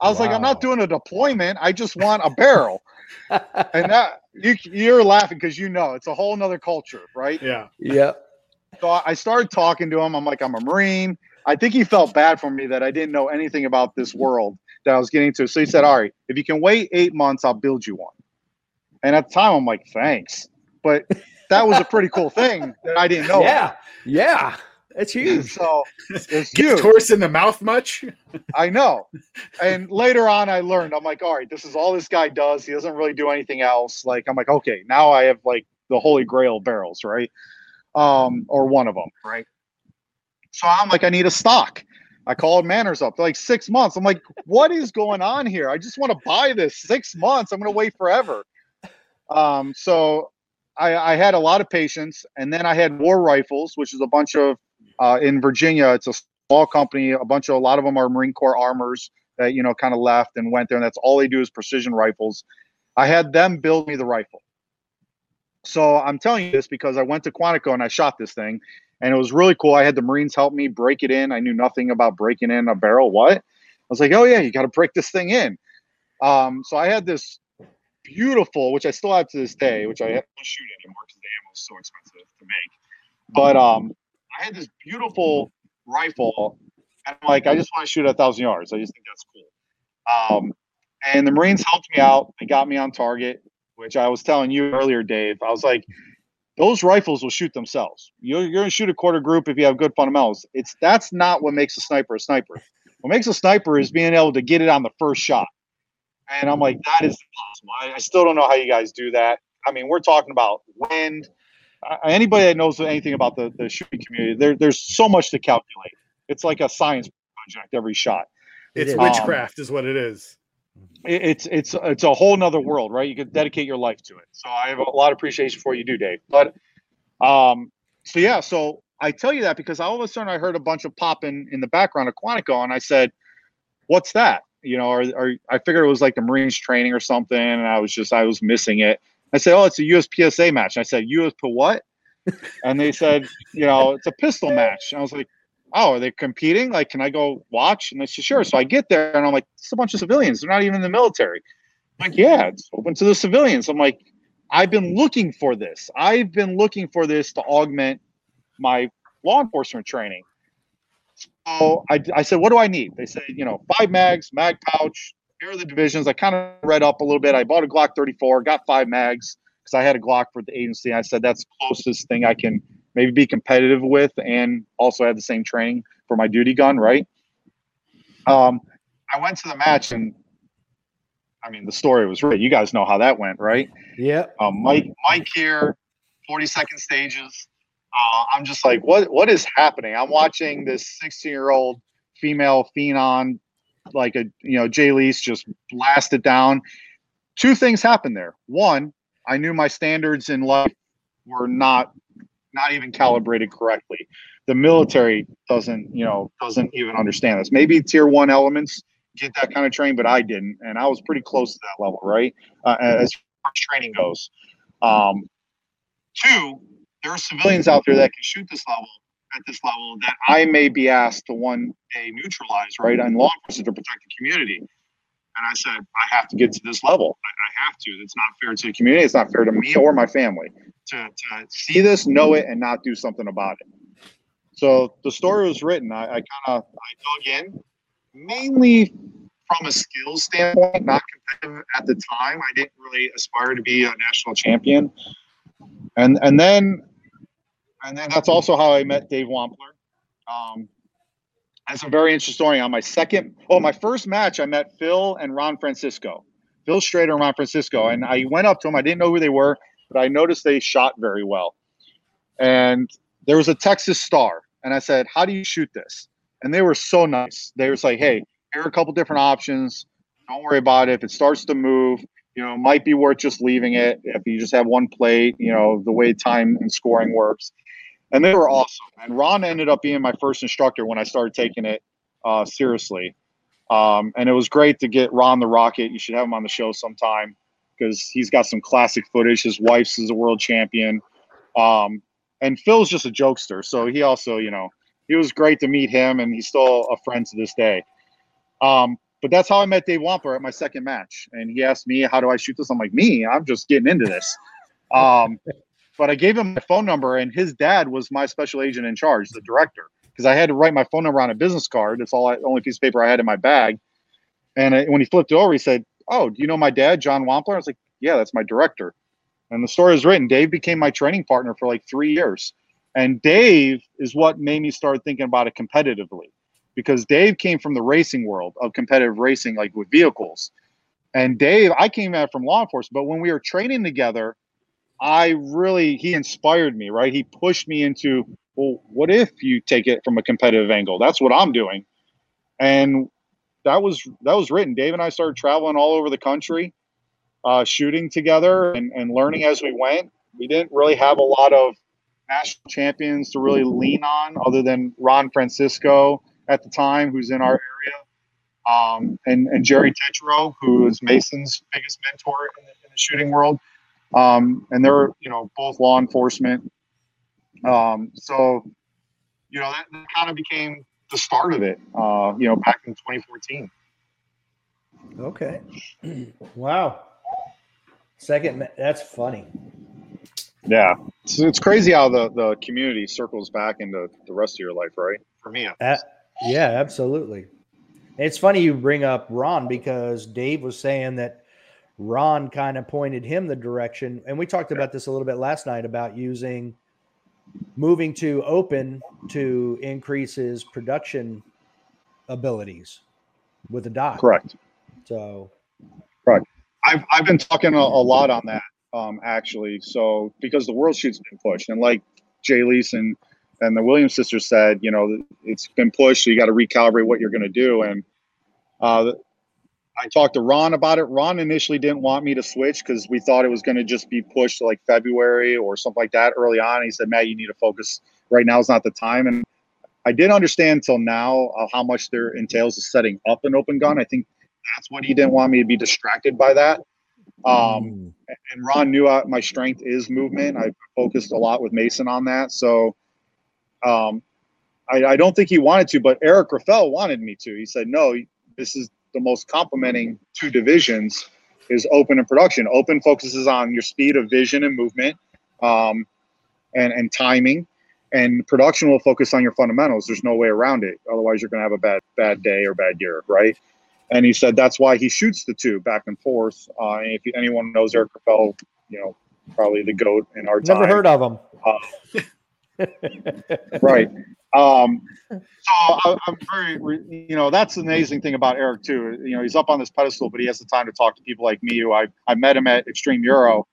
I was like, I'm not doing a deployment. I just want a barrel. and that you you're laughing because you know it's a whole nother culture, right? Yeah. Yeah. So I started talking to him. I'm like, I'm a Marine. I think he felt bad for me that I didn't know anything about this world that I was getting to. So he said, All right, if you can wait eight months, I'll build you one. And at the time, I'm like, Thanks. But that was a pretty cool thing that I didn't know. Yeah. Yeah. It's huge. So it's Gift huge. horse in the mouth much? I know. And later on, I learned, I'm like, all right, this is all this guy does. He doesn't really do anything else. Like, I'm like, okay, now I have like the holy grail barrels, right? Um, or one of them, right? So I'm like, I need a stock. I called Manners up like six months. I'm like, what is going on here? I just want to buy this. Six months. I'm going to wait forever. Um, so I, I had a lot of patience, and then I had War Rifles, which is a bunch of uh, in Virginia. It's a small company. A bunch of a lot of them are Marine Corps armors that you know kind of left and went there, and that's all they do is precision rifles. I had them build me the rifle. So I'm telling you this because I went to Quantico and I shot this thing, and it was really cool. I had the Marines help me break it in. I knew nothing about breaking in a barrel. What? I was like, oh yeah, you got to break this thing in. Um, so I had this beautiful, which I still have to this day, which I don't shoot anymore because the ammo is so expensive to make. But um, I had this beautiful rifle, and I'm like, I just want to shoot a thousand yards. I just think that's cool. Um, and the Marines helped me out. They got me on target, which I was telling you earlier, Dave. I was like, those rifles will shoot themselves. You're, you're going to shoot a quarter group if you have good fundamentals. It's that's not what makes a sniper a sniper. What makes a sniper is being able to get it on the first shot. And I'm like, that is impossible. I, I still don't know how you guys do that. I mean, we're talking about wind, anybody that knows anything about the, the shooting community, there, there's so much to calculate. It's like a science project every shot. It's is. witchcraft, is what it is. It- It's it's it's a whole nother world, right? You could dedicate your life to it. So I have a lot of appreciation for what you do, Dave. But um, so yeah, so I tell you that because all of a sudden I heard a bunch of popping in the background of Quantico, and I said, "What's that?" You know, or, or I figured it was like the Marines training or something, and I was just I was missing it. I said, "Oh, it's a USPSA match." And I said, "US "USP what?" and they said, "You know, it's a pistol match." And I was like, "Oh, are they competing? Like, can I go watch?" And they said, "Sure." So I get there, and I'm like, "It's a bunch of civilians. They're not even in the military." I'm like, "Yeah, it's open to the civilians." I'm like, "I've been looking for this. I've been looking for this to augment my law enforcement training." So I, I said, "What do I need?" They said, "You know, five mags, mag pouch." Here are the divisions. I kind of read up a little bit. I bought a Glock 34, got five mags because I had a Glock for the agency. I said that's the closest thing I can maybe be competitive with, and also had the same training for my duty gun, right? Um, I went to the match, and I mean, the story was right. You guys know how that went, right? Yeah. Um, Mike, Mike here, 40 second stages. Uh, I'm just like, what, what is happening? I'm watching this 16 year old female phenom, like a, you know, Jalise just blast it down. Two things happened there. One, I knew my standards in life were not, not even calibrated correctly. The military doesn't, you know, doesn't even understand this. Maybe tier one elements get that kind of training, but I didn't, and I was pretty close to that level, right? Uh, as far as training goes. Um, two, there are civilians out there that can shoot this level at this level that I may be asked to one day neutralize, right, on law enforcement to protect the community. And I said, I have to get to this level. I, I have to. It's not fair to the community. It's not fair to me or my family to, to see this, know it, and not do something about it. So the story was written. I, I kind of I dug in, mainly from a skills standpoint, not competitive at the time. I didn't really aspire to be a national champion. And and then and then that's also how I met Dave Wampler. Um, that's a very interesting story. On my second, oh, my first match, I met Phil and Ron Francisco, Phil Strader and Ron Francisco, and I went up to them. I didn't know who they were, but I noticed they shot very well. And there was a Texas Star, and I said, "How do you shoot this?" And they were so nice. They were like, "Hey, here are a couple different options. Don't worry about it. If it starts to move, you know, might be worth just leaving it. If you just have one plate, you know, the way time and scoring works." And they were awesome. And Ron ended up being my first instructor when I started taking it uh, seriously. Um, and it was great to get Ron the Rocket. You should have him on the show sometime because he's got some classic footage. His wife's is a world champion. Um, and Phil's just a jokester. So he also, you know, it was great to meet him and he's still a friend to this day. Um, but that's how I met Dave Wampler at my second match. And he asked me, how do I shoot this? I'm like, me, I'm just getting into this. Um, but I gave him my phone number and his dad was my special agent in charge, the director, because I had to write my phone number on a business card. It's all I, only piece of paper I had in my bag. And I, when he flipped it over, he said, oh, do you know my dad, John Wampler? I was like, yeah, that's my director. And the story is written. Dave became my training partner for like three years. And Dave is what made me start thinking about it competitively because Dave came from the racing world of competitive racing, like with vehicles. And Dave, I came it from law enforcement, but when we were training together, I really, he inspired me, right? He pushed me into, well, what if you take it from a competitive angle? That's what I'm doing. And that was, that was written. Dave and I started traveling all over the country, uh, shooting together and, and learning as we went. We didn't really have a lot of national champions to really lean on other than Ron Francisco at the time, who's in our area, um, and, and Jerry Tetro, who is Mason's biggest mentor in the, in the shooting world. Um, and they're, you know, both law enforcement. Um, so, you know, that, that kind of became the start of it, uh, you know, back in 2014. Okay. wow. Second, that's funny. Yeah. It's, it's crazy how the, the community circles back into the rest of your life, right? For me. A- yeah, absolutely. It's funny you bring up Ron because Dave was saying that Ron kind of pointed him the direction. And we talked about this a little bit last night about using moving to open to increase his production abilities with the dot. Correct. So correct. I've, I've been talking a, a lot on that um, actually. So because the world shoot's been pushed, and like Jay Leeson and, and the Williams sisters said, you know, it's been pushed. So you got to recalibrate what you're going to do. And uh, I talked to Ron about it. Ron initially didn't want me to switch because we thought it was going to just be pushed to like February or something like that early on. He said, Matt, you need to focus. Right now is not the time. And I didn't understand until now uh, how much there entails of setting up an open gun. I think that's what he didn't want me to be distracted by that. Um, and Ron knew I, my strength is movement. I focused a lot with Mason on that. So um, I, I, don't think he wanted to, but Eric Grauffel wanted me to. He said, no, this is the most complementing two divisions is open and production. Open focuses on your speed of vision and movement um, and, and timing and production will focus on your fundamentals. There's no way around it. Otherwise, you're going to have a bad bad day or bad year, right? And he said that's why he shoots the two back and forth. Uh, and if anyone knows Eric Grauffel, you know, probably the goat in our Never time. Never heard of him. Uh, right. Um, so I, am very, you know, that's the amazing thing about Eric too. You know, he's up on this pedestal, but he has the time to talk to people like me. Who I I met him at Extreme Euro,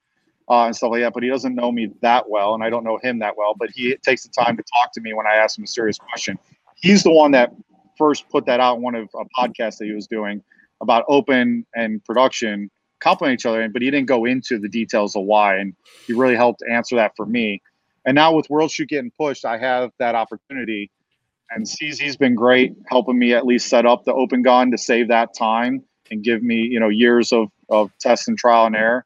uh, and stuff like that. But he doesn't know me that well, and I don't know him that well. But he takes the time to talk to me when I ask him a serious question. He's the one that first put that out in one of a podcast that he was doing about open and production complement each other, but he didn't go into the details of why, and he really helped answer that for me. And now with World Shoot getting pushed, I have that opportunity. And CZ's been great helping me at least set up the open gun to save that time and give me, you know, years of, of test and trial and error.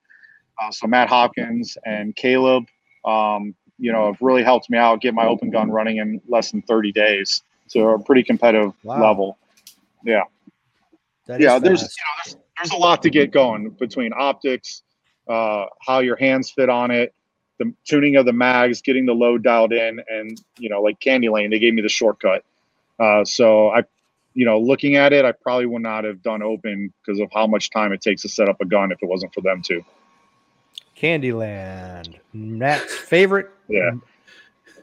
Uh, so Matt Hopkins and Caleb, um, you know, have really helped me out get my open gun running in less than 30 days to a pretty competitive wow. level. Yeah. yeah, there's you know, there's there's a lot to get going between optics, uh, how your hands fit on it, the tuning of the mags, getting the load dialed in, and you know, like Candy Lane, they gave me the shortcut. Uh, so I, you know, looking at it, I probably would not have done open because of how much time it takes to set up a gun if it wasn't for them too. Candyland, Matt's favorite yeah.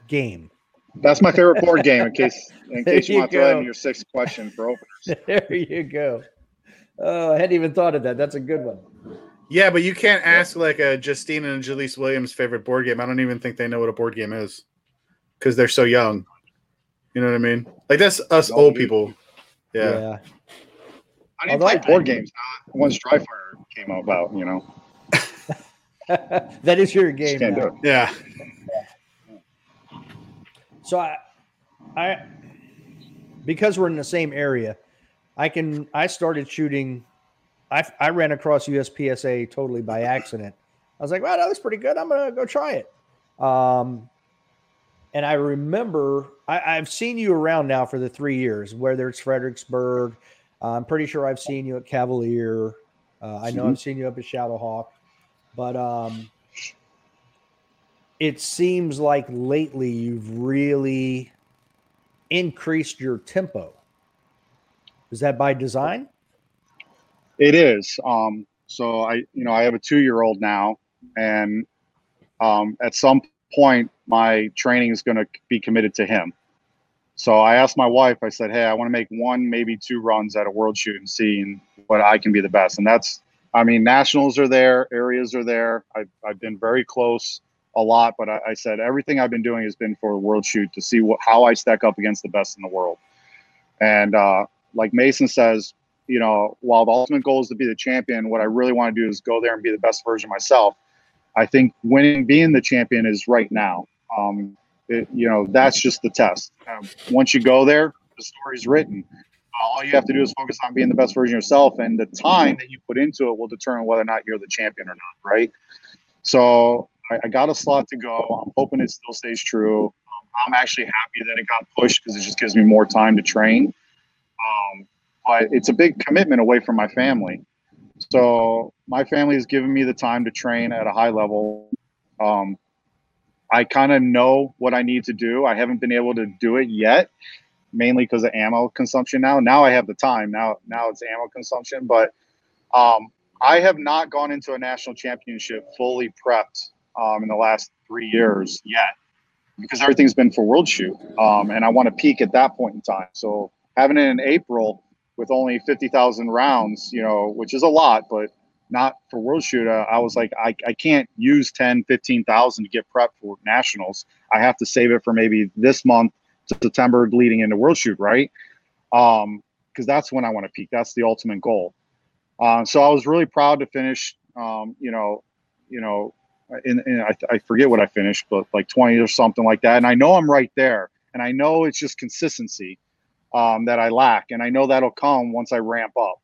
game. That's my favorite board game. In case, in case you, you want go. to throw in your sixth question for openers. there you go. Oh, I hadn't even thought of that. That's a good one. Yeah, but you can't ask like a Justine and Jalise Williams' favorite board game. I don't even think they know what a board game is because they're so young. You know what I mean? Like that's us old people. Yeah. yeah. I didn't Although play board I, games once Dryfire came about. You know. that is your game. Yeah. So I, I, because we're in the same area, I can. I started shooting. I I ran across USPSA totally by accident. I was like, "Wow, that looks pretty good. I'm gonna go try it." Um, and I remember I, have seen you around now for the three years, whether it's Fredericksburg. Uh, I'm pretty sure I've seen you at Cavalier. Uh, I know mm-hmm. I've seen you up at Shadowhawk. But um, it seems like lately you've really increased your tempo. Is that by design? It is. Um, so I, you know, I have a two-year-old now, and um, at some point, my training is going to be committed to him. So I asked my wife. I said, "Hey, I want to make one, maybe two runs at a world shoot and see what I can be the best." And that's I mean, nationals are there, areas are there. I've, I've been very close a lot, but I, I said everything I've been doing has been for a world shoot to see what how I stack up against the best in the world. And uh, like Mason says, you know, while the ultimate goal is to be the champion, what I really want to do is go there and be the best version myself. I think winning, being the champion is right now. Um, it, you know, that's just the test. Um, once you go there, the story's written all you have to do is focus on being the best version of yourself, and the time that you put into it will determine whether or not you're the champion or not, right? So I, I got a slot to go. I'm hoping it still stays true. Um, I'm actually happy that it got pushed because it just gives me more time to train. Um, but it's a big commitment away from my family. So my family has given me the time to train at a high level. Um, I kind of know what I need to do. I haven't been able to do it yet mainly because of ammo consumption now. Now I have the time. Now now it's ammo consumption, but um, I have not gone into a national championship fully prepped um, in the last three years yet because everything's been for World Shoot, um, and I want to peak at that point in time. So having it in April with only fifty thousand rounds, you know, which is a lot, but not for World Shoot, uh, I was like, I, I can't use 10, 15,000 to get prep for nationals. I have to save it for maybe this month to September leading into World Shoot, right? Um, because that's when I want to peak. That's the ultimate goal. Uh, so I was really proud to finish, um, you know, you know, in I, I forget what I finished, but like 20 or something like that. And I know I'm right there. And I know it's just consistency um, that I lack. And I know that'll come once I ramp up.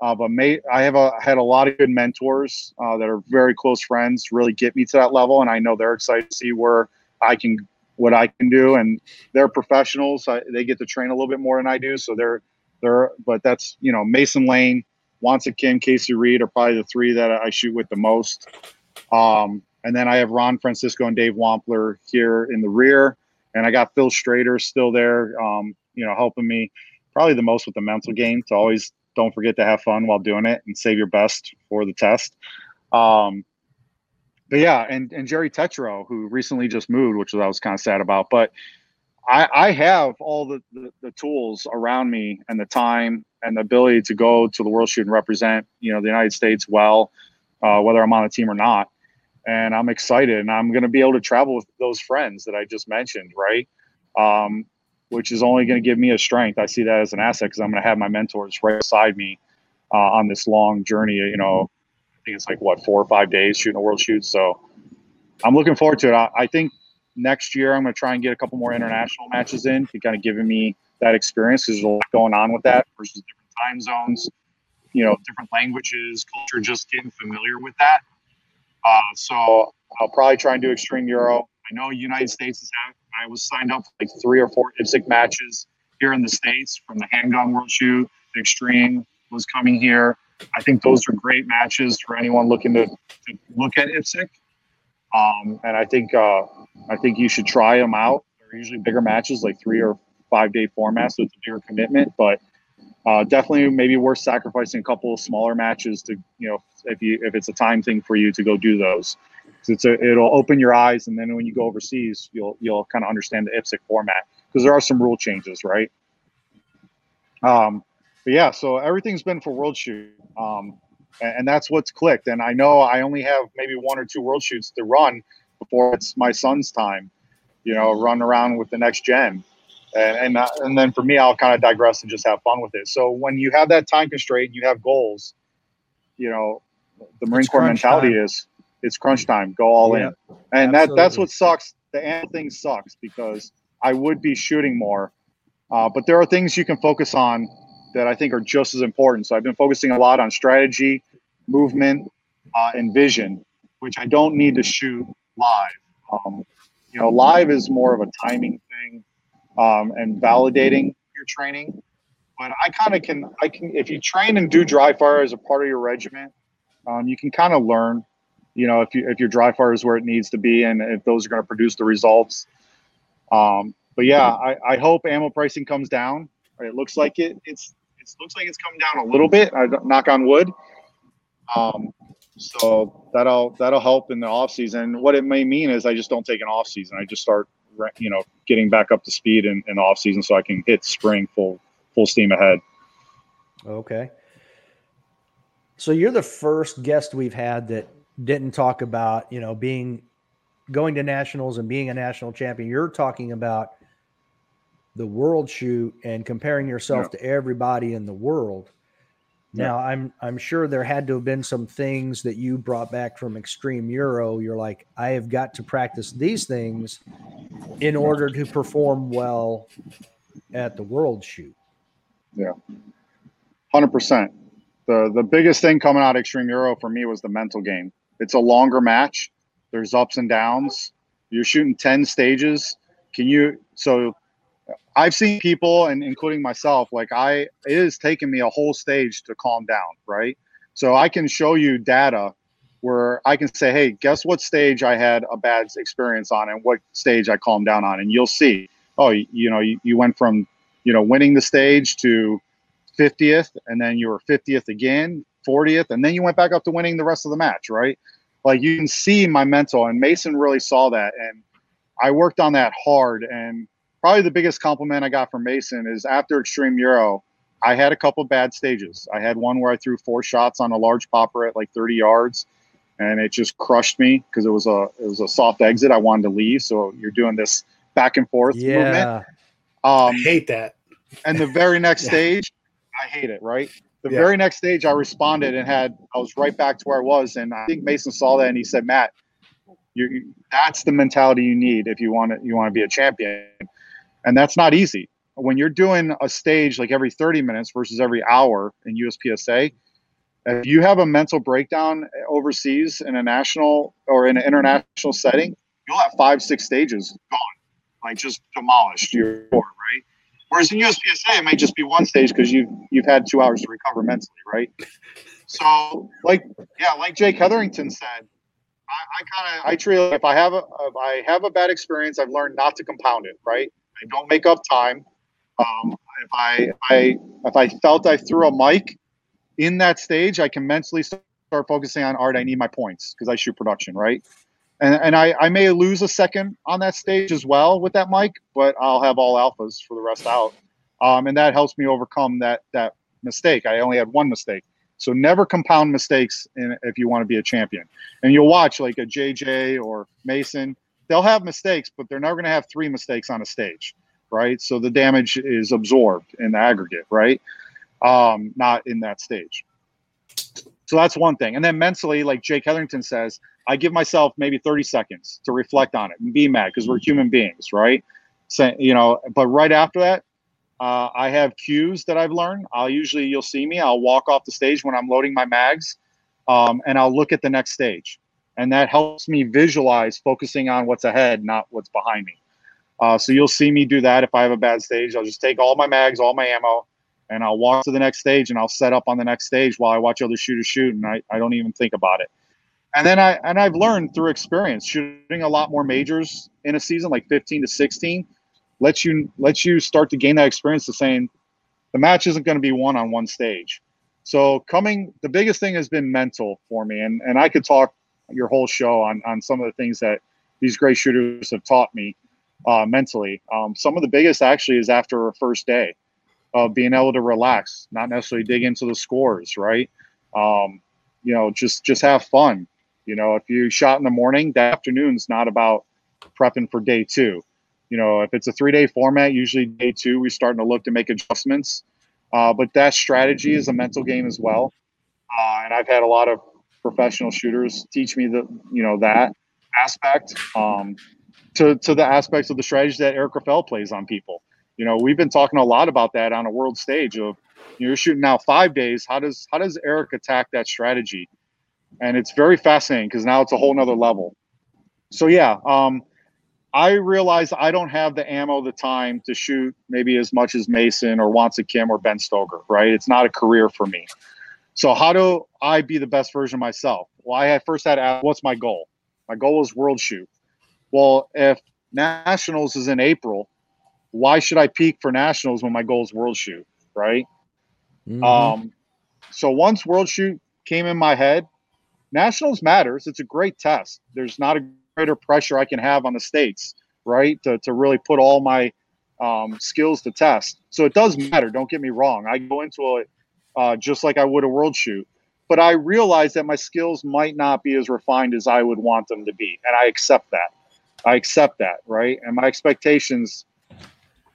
Uh, but may, I have a, had a lot of good mentors uh, that are very close friends, really get me to that level, and I know they're excited to see where I can, what I can do, and they're professionals. I, they get to train a little bit more than I do, so they're they're. But that's you know Mason Lane, Hwansik Kim, Casey Reed are probably the three that I shoot with the most. Um, and then I have Ron Francisco and Dave Wampler here in the rear, and I got Phil Strader still there, um, you know, helping me probably the most with the mental game to always don't forget to have fun while doing it and save your best for the test. Um, but yeah, and, and Jerry Tetro, who recently just moved, which I was kind of sad about, but I, I have all the, the, the, tools around me and the time and the ability to go to the world shoot and represent, you know, the United States well, uh, whether I'm on a team or not. And I'm excited and I'm going to be able to travel with those friends that I just mentioned. Right. Um, which is only going to give me a strength. I see that as an asset because I'm going to have my mentors right beside me uh, on this long journey. You know, I think it's like what four or five days shooting a world shoot. So I'm looking forward to it. I, I think next year I'm going to try and get a couple more international matches in to kind of giving me that experience because there's a lot going on with that versus different time zones, you know, different languages, culture, just getting familiar with that. Uh, so I'll probably try and do Extreme Euro. I know United States is out I was signed up for like three or four IPSC matches here in the States from the Handgun World Shoot. The Extreme was coming here. I think those are great matches for anyone looking to, to look at IPSC. Um, and I think uh, I think you should try them out. They're usually bigger matches, like three or five day formats, so it's a bigger commitment. But uh, definitely, maybe worth sacrificing a couple of smaller matches to you know if you if it's a time thing for you to go do those it's a, it'll open your eyes, and then when you go overseas, you'll you'll kind of understand the IPSC format because there are some rule changes, right? Um, but yeah, so everything's been for World Shoot, um, and, and that's what's clicked. And I know I only have maybe one or two World Shoots to run before it's my son's time, you know, run around with the next gen. And and, uh, and then for me, I'll kind of digress and just have fun with it. So when you have that time constraint, you have goals. You know, the Marine Corps mentality time. is it's crunch time. Go all yeah, in. And absolutely. that that's what sucks. The end thing sucks because I would be shooting more, uh, but there are things you can focus on that I think are just as important. So I've been focusing a lot on strategy, movement, uh, and vision, which I don't need to shoot live. Um, you know, live is more of a timing thing um, and validating your training. But I kind of can, I can, if you train and do dry fire as a part of your regiment, um, you can kind of learn you know, if you if your dry fire is where it needs to be, and if those are going to produce the results. Um, but yeah, I, I hope ammo pricing comes down. It looks like it. It's it looks like it's come down a little bit. I knock on wood. Um, so that'll that'll help in the off season. What it may mean is I just don't take an off season. I just start you know getting back up to speed in, in off season so I can hit spring full full steam ahead. Okay. So you're the first guest we've had that didn't talk about, you know, being going to nationals and being a national champion. You're talking about the world shoot and comparing yourself yeah. to everybody in the world. Yeah. Now, I'm I'm sure there had to have been some things that you brought back from Extreme Euro. You're like, I have got to practice these things in order to perform well at the world shoot. Yeah, hundred percent. the The biggest thing coming out of Extreme Euro for me was the mental game. It's a longer match. There's ups and downs. You're shooting 10 stages. Can you so I've seen people and including myself, like I it has taken me a whole stage to calm down, right? So I can show you data where I can say, hey, guess what stage I had a bad experience on and what stage I calmed down on. And you'll see, oh, you know, you, you went from, you know, winning the stage to 50th and then you were 50th again 40th, and then you went back up to winning the rest of the match, right? Like you can see my mental, and Mason really saw that, and I worked on that hard. And probably the biggest compliment I got from Mason is after Extreme Euro, I had a couple bad stages. I had one where I threw four shots on a large popper at like 30 yards, and it just crushed me because it was a it was a soft exit. I wanted to leave, so you're doing this back and forth Yeah. movement. I Um, hate that. and the very next Yeah. stage, I hate it. Right. The Yeah. very next stage, I responded and had I was right back to where I was, and I think Mason saw that and he said, "Matt, you you- that's the mentality you need if you want to you want to be a champion, and that's not easy. When you're doing a stage like every 30 minutes versus every hour in USPSA, if you have a mental breakdown eh, overseas in a national or in an international setting, you'll have five six stages gone, like just demolished. Your board, right? Whereas in USPSA, it may just be one stage because you've you've had two hours to recover mentally, right? So, like, yeah, like Jake Hetherington said, I, I kind of I treat if I have a if I have a bad experience, I've learned not to compound it, right? I don't make up time. Um, if I I if I felt I threw a mike in that stage, I can mentally start focusing on art. I need my points because I shoot production, right? And, and I, I may lose a second on that stage as well with that mike, but I'll have all alphas for the rest out. Um, and that helps me overcome that that mistake. I only had one mistake. So never compound mistakes in, if you want to be a champion. And you'll watch like a JJ or Mason, they'll have mistakes, but they're never going to have three mistakes on a stage, right? So the damage is absorbed in the aggregate, right? Um, not in that stage. So that's one thing. And then mentally, like Jake Hetherington says, I give myself maybe 30 seconds to reflect on it and be mad because we're human beings, right? So, you know, but right after that, uh, I have cues that I've learned. I'll usually, you'll see me, I'll walk off the stage when I'm loading my mags um, and I'll look at the next stage. And that helps me visualize focusing on what's ahead, not what's behind me. Uh, so you'll see me do that if I have a bad stage. I'll just take all my mags, all my ammo, and I'll walk to the next stage and I'll set up on the next stage while I watch other shooters shoot and I, I don't even think about it. And then I and I've learned through experience shooting a lot more majors in a season, like 15 to 16, lets you lets you start to gain that experience of saying the match isn't going to be won on one stage. So coming the biggest thing has been mental for me. And and I could talk your whole show on on some of the things that these great shooters have taught me uh, mentally. Um, some of the biggest actually is after a first day of being able to relax, not necessarily dig into the scores, right? Um, you know, just just have fun. You know, if you shot in the morning, the afternoon's not about prepping for day two. You know, if it's a three day format, usually day two, we're starting to look to make adjustments. Uh, but that strategy is a mental game as well. Uh, and I've had a lot of professional shooters teach me the, you know, that aspect um, to, to the aspects of the strategy that Eric Grauffel plays on people. You know, we've been talking a lot about that on a world stage of, you're shooting now five days. How does, how does Eric attack that strategy? And it's very fascinating because now it's a whole nother level. So yeah, um, I realize I don't have the ammo, the time to shoot maybe as much as Mason or Hwansik Kim or Ben Stoeger, right? It's not a career for me. So how do I be the best version of myself? Well, I had first had to ask, what's my goal? My goal is world shoot. Well, if nationals is in April, why should I peak for nationals when my goal is world shoot, right? Mhm. Um, so once World Shoot came in my head, Nationals matters. It's a great test. There's not a greater pressure I can have on the states, right? To, to really put all my um, skills to test. So it does matter. Don't get me wrong. I go into it uh, just like I would a World Shoot, but I realize that my skills might not be as refined as I would want them to be, and I accept that. I accept that, right? And my expectations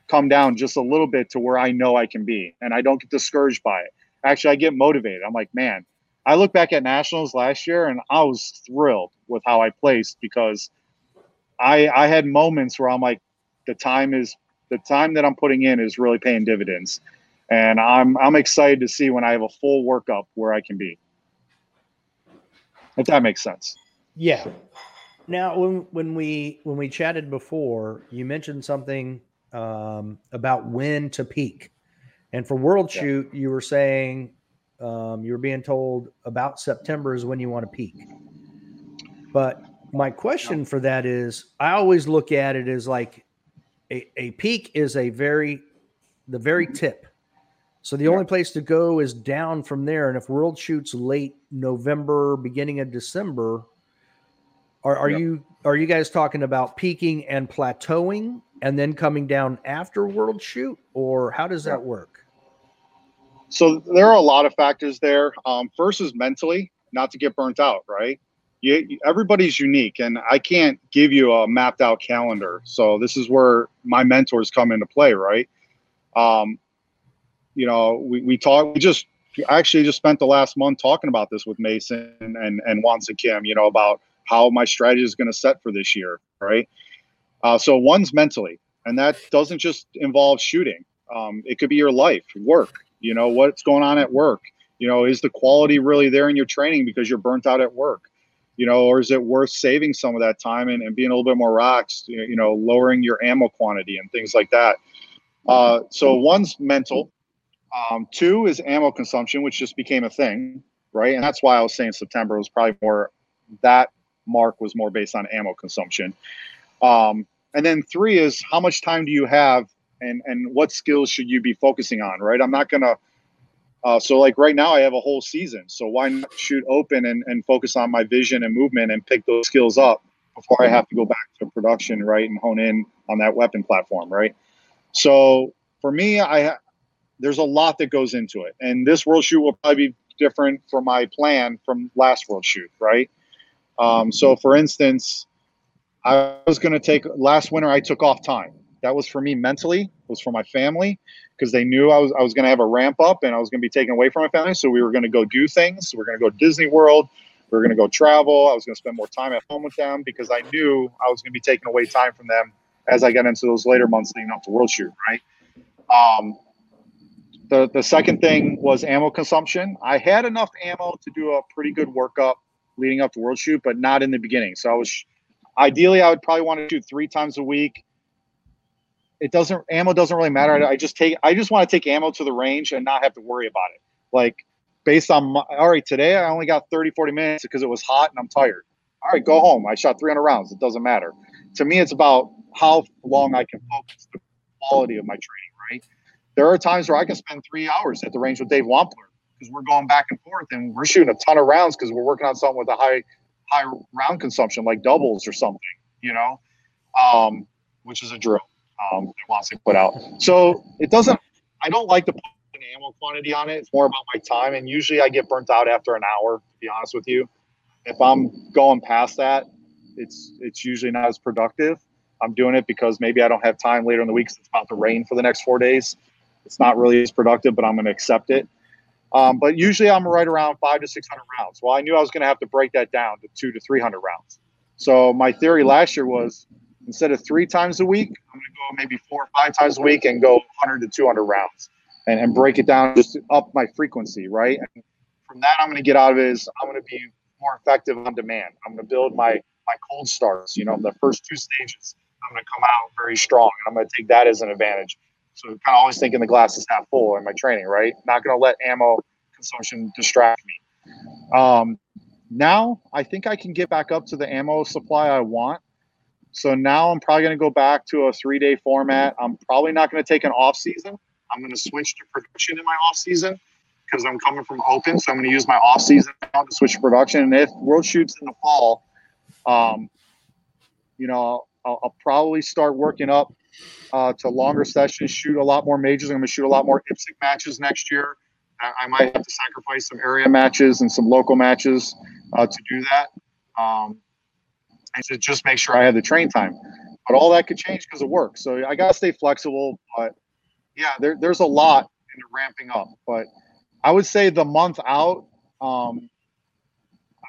come down just a little bit to where I know I can be, and I don't get discouraged by it. Actually, I get motivated. I'm like, man, I look back at nationals last year, and I was thrilled with how I placed because I I had moments where I'm like, the time is the time that I'm putting in is really paying dividends, and I'm I'm excited to see when I have a full workup where I can be. If that makes sense. Yeah. Now, when when we when we chatted before, you mentioned something um, about when to peak, and for World Yeah. Shoot, you were saying um, you were being told about September is when you want to peak. But my question for that is, I always look at it as like a, a peak is a very the very tip. So the Yeah. only place to go is down from there. And if World shoots late November, beginning of December, are, are Yep. you are you guys talking about peaking and plateauing and then coming down after World shoot, or how does that work? so there are a lot of factors there. Um, first is mentally, not to get burnt out, right? You, everybody's unique, and I can't give you a mapped out calendar. So this is where my mentors come into play, right? Um, you know, we, we talk, we just actually just spent the last month talking about this with Mason and and Hwansik Kim, you know, about how my strategy is going to set for this year, right? Uh, so one's mentally, and that doesn't just involve shooting. Um, it could be your life, work. You know, what's going on at work. You know, is the quality really there in your training because you're burnt out at work? You know, or is it worth saving some of that time and, and being a little bit more relaxed? You know, lowering your ammo quantity and things like that. Uh, so one's mental. Um, two is ammo consumption, which just became a thing, right? And that's why I was saying September was probably more that mark was more based on ammo consumption. Um, and then three is how much time do you have and and what skills should you be focusing on, right? I'm not gonna. Uh, so like right now, I have a whole season. So why not shoot open and, and focus on my vision and movement and pick those skills up before I have to go back to production, right, and hone in on that weapon platform, right? So for me, I there's a lot that goes into it, and this world shoot will probably be different for my plan from last world shoot, right? Um, so for instance, I was going to take last winter. I took off time. That was for me mentally. It was for my family because they knew I was I was going to have a ramp up and I was going to be taken away from my family. So we were going to go do things. We are going to go to Disney World. We are going to go travel. I was going to spend more time at home with them because I knew I was going to be taking away time from them as I got into those later months leading up to World Shoot. Right. Um, the the second thing was ammo consumption. I had enough ammo to do a pretty good workup leading up to World Shoot, but not in the beginning. So I was ideally I would probably want to shoot three times a week. It doesn't ammo doesn't really matter. I just take I just want to take ammo to the range and not have to worry about it. Like based on my, all right, today I only got 30, 40 minutes because it was hot and I'm tired. All right, go home. I shot 300 rounds. It doesn't matter. To me, it's about how long I can focus the quality of my training, right? There are times where I can spend three hours at the range with Dave Wampler because we're going back and forth and we're shooting a ton of rounds because we're working on something with a high high round consumption like doubles or something, you know, um, which is a drill um, that wants to put out. So it doesn't. I don't like to put an ammo quantity on it. It's more about my time, and usually I get burnt out after an hour. To be honest with you, if I'm going past that, it's it's usually not as productive. I'm doing it because maybe I don't have time later in the week. It's about to rain for the next four days. It's not really as productive, but I'm going to accept it. Um, but usually I'm right around five to 600 rounds. Well, I knew I was going to have to break that down to two to 300 rounds. So my theory last year was instead of three times a week, I'm going to go maybe four or five times a week and go 100 to 200 rounds and, and break it down just up my frequency, right? And from that, I'm going to get out of it is I'm going to be more effective on demand. I'm going to build my my cold starts. You know, the first two stages, I'm going to come out very strong. And I'm going to take that as an advantage. So kind of always thinking the glass is half full in my training, right? Not going to let ammo consumption distract me. Um, now I think I can get back up to the ammo supply I want. So now I'm probably going to go back to a three day format. I'm probably not going to take an off season. I'm going to switch to production in my off season because I'm coming from open. So I'm going to use my off season to switch to production. And if world shoots in the fall, um, you know, I'll, I'll probably start working up uh, to longer sessions, shoot a lot more majors. I'm going to shoot a lot more IPSC matches next year. I, might have to sacrifice some area matches and some local matches uh, to do that. Um, and to just make sure I have the train time. But all that could change because of work. So I got to stay flexible. But yeah, there, there's a lot in ramping up. But I would say the month out, um,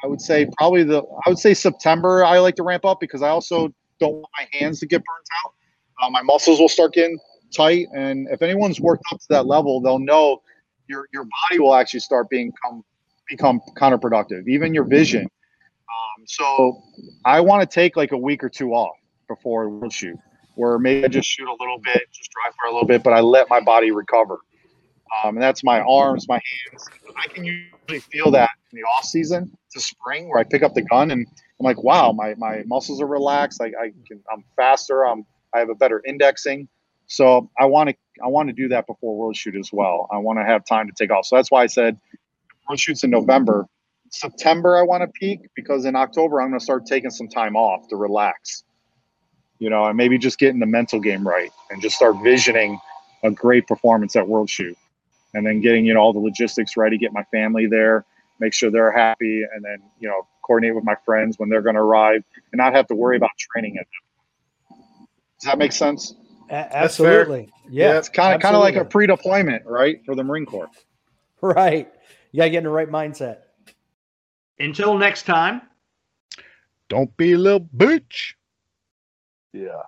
I would say probably the I would say September I like to ramp up because I also don't want my hands to get burnt out uh, my muscles will start getting tight. And if anyone's worked up to that level, they'll know your your body will actually start being become become counterproductive, even your vision. Um, so I want to take like a week or two off before world shoot, where maybe I just shoot a little bit, just drive for a little bit, but I let my body recover. Um, and that's my arms, my hands. I can usually feel that in the off season to spring, where I pick up the gun and I'm like, wow, my, my muscles are relaxed. I, I can, I'm faster. I'm I have a better indexing. So I want to I want to do that before World Shoot as well. I want to have time to take off. So that's why I said World Shoot's in November. September I want to peak because in October I'm going to start taking some time off to relax. You know, and maybe just getting the mental game right and just start visioning a great performance at World Shoot. and then getting you know all the logistics ready, get my family there, make sure they're happy, and then you know coordinate with my friends when they're going to arrive, and not have to worry about training it. Does that make sense? A- absolutely. Yeah. Yeah, It's kind of kind of like a pre-deployment, right, for the Marine Corps. right. You gotta get in the right mindset. Until next time. Don't be a little bitch. Yeah.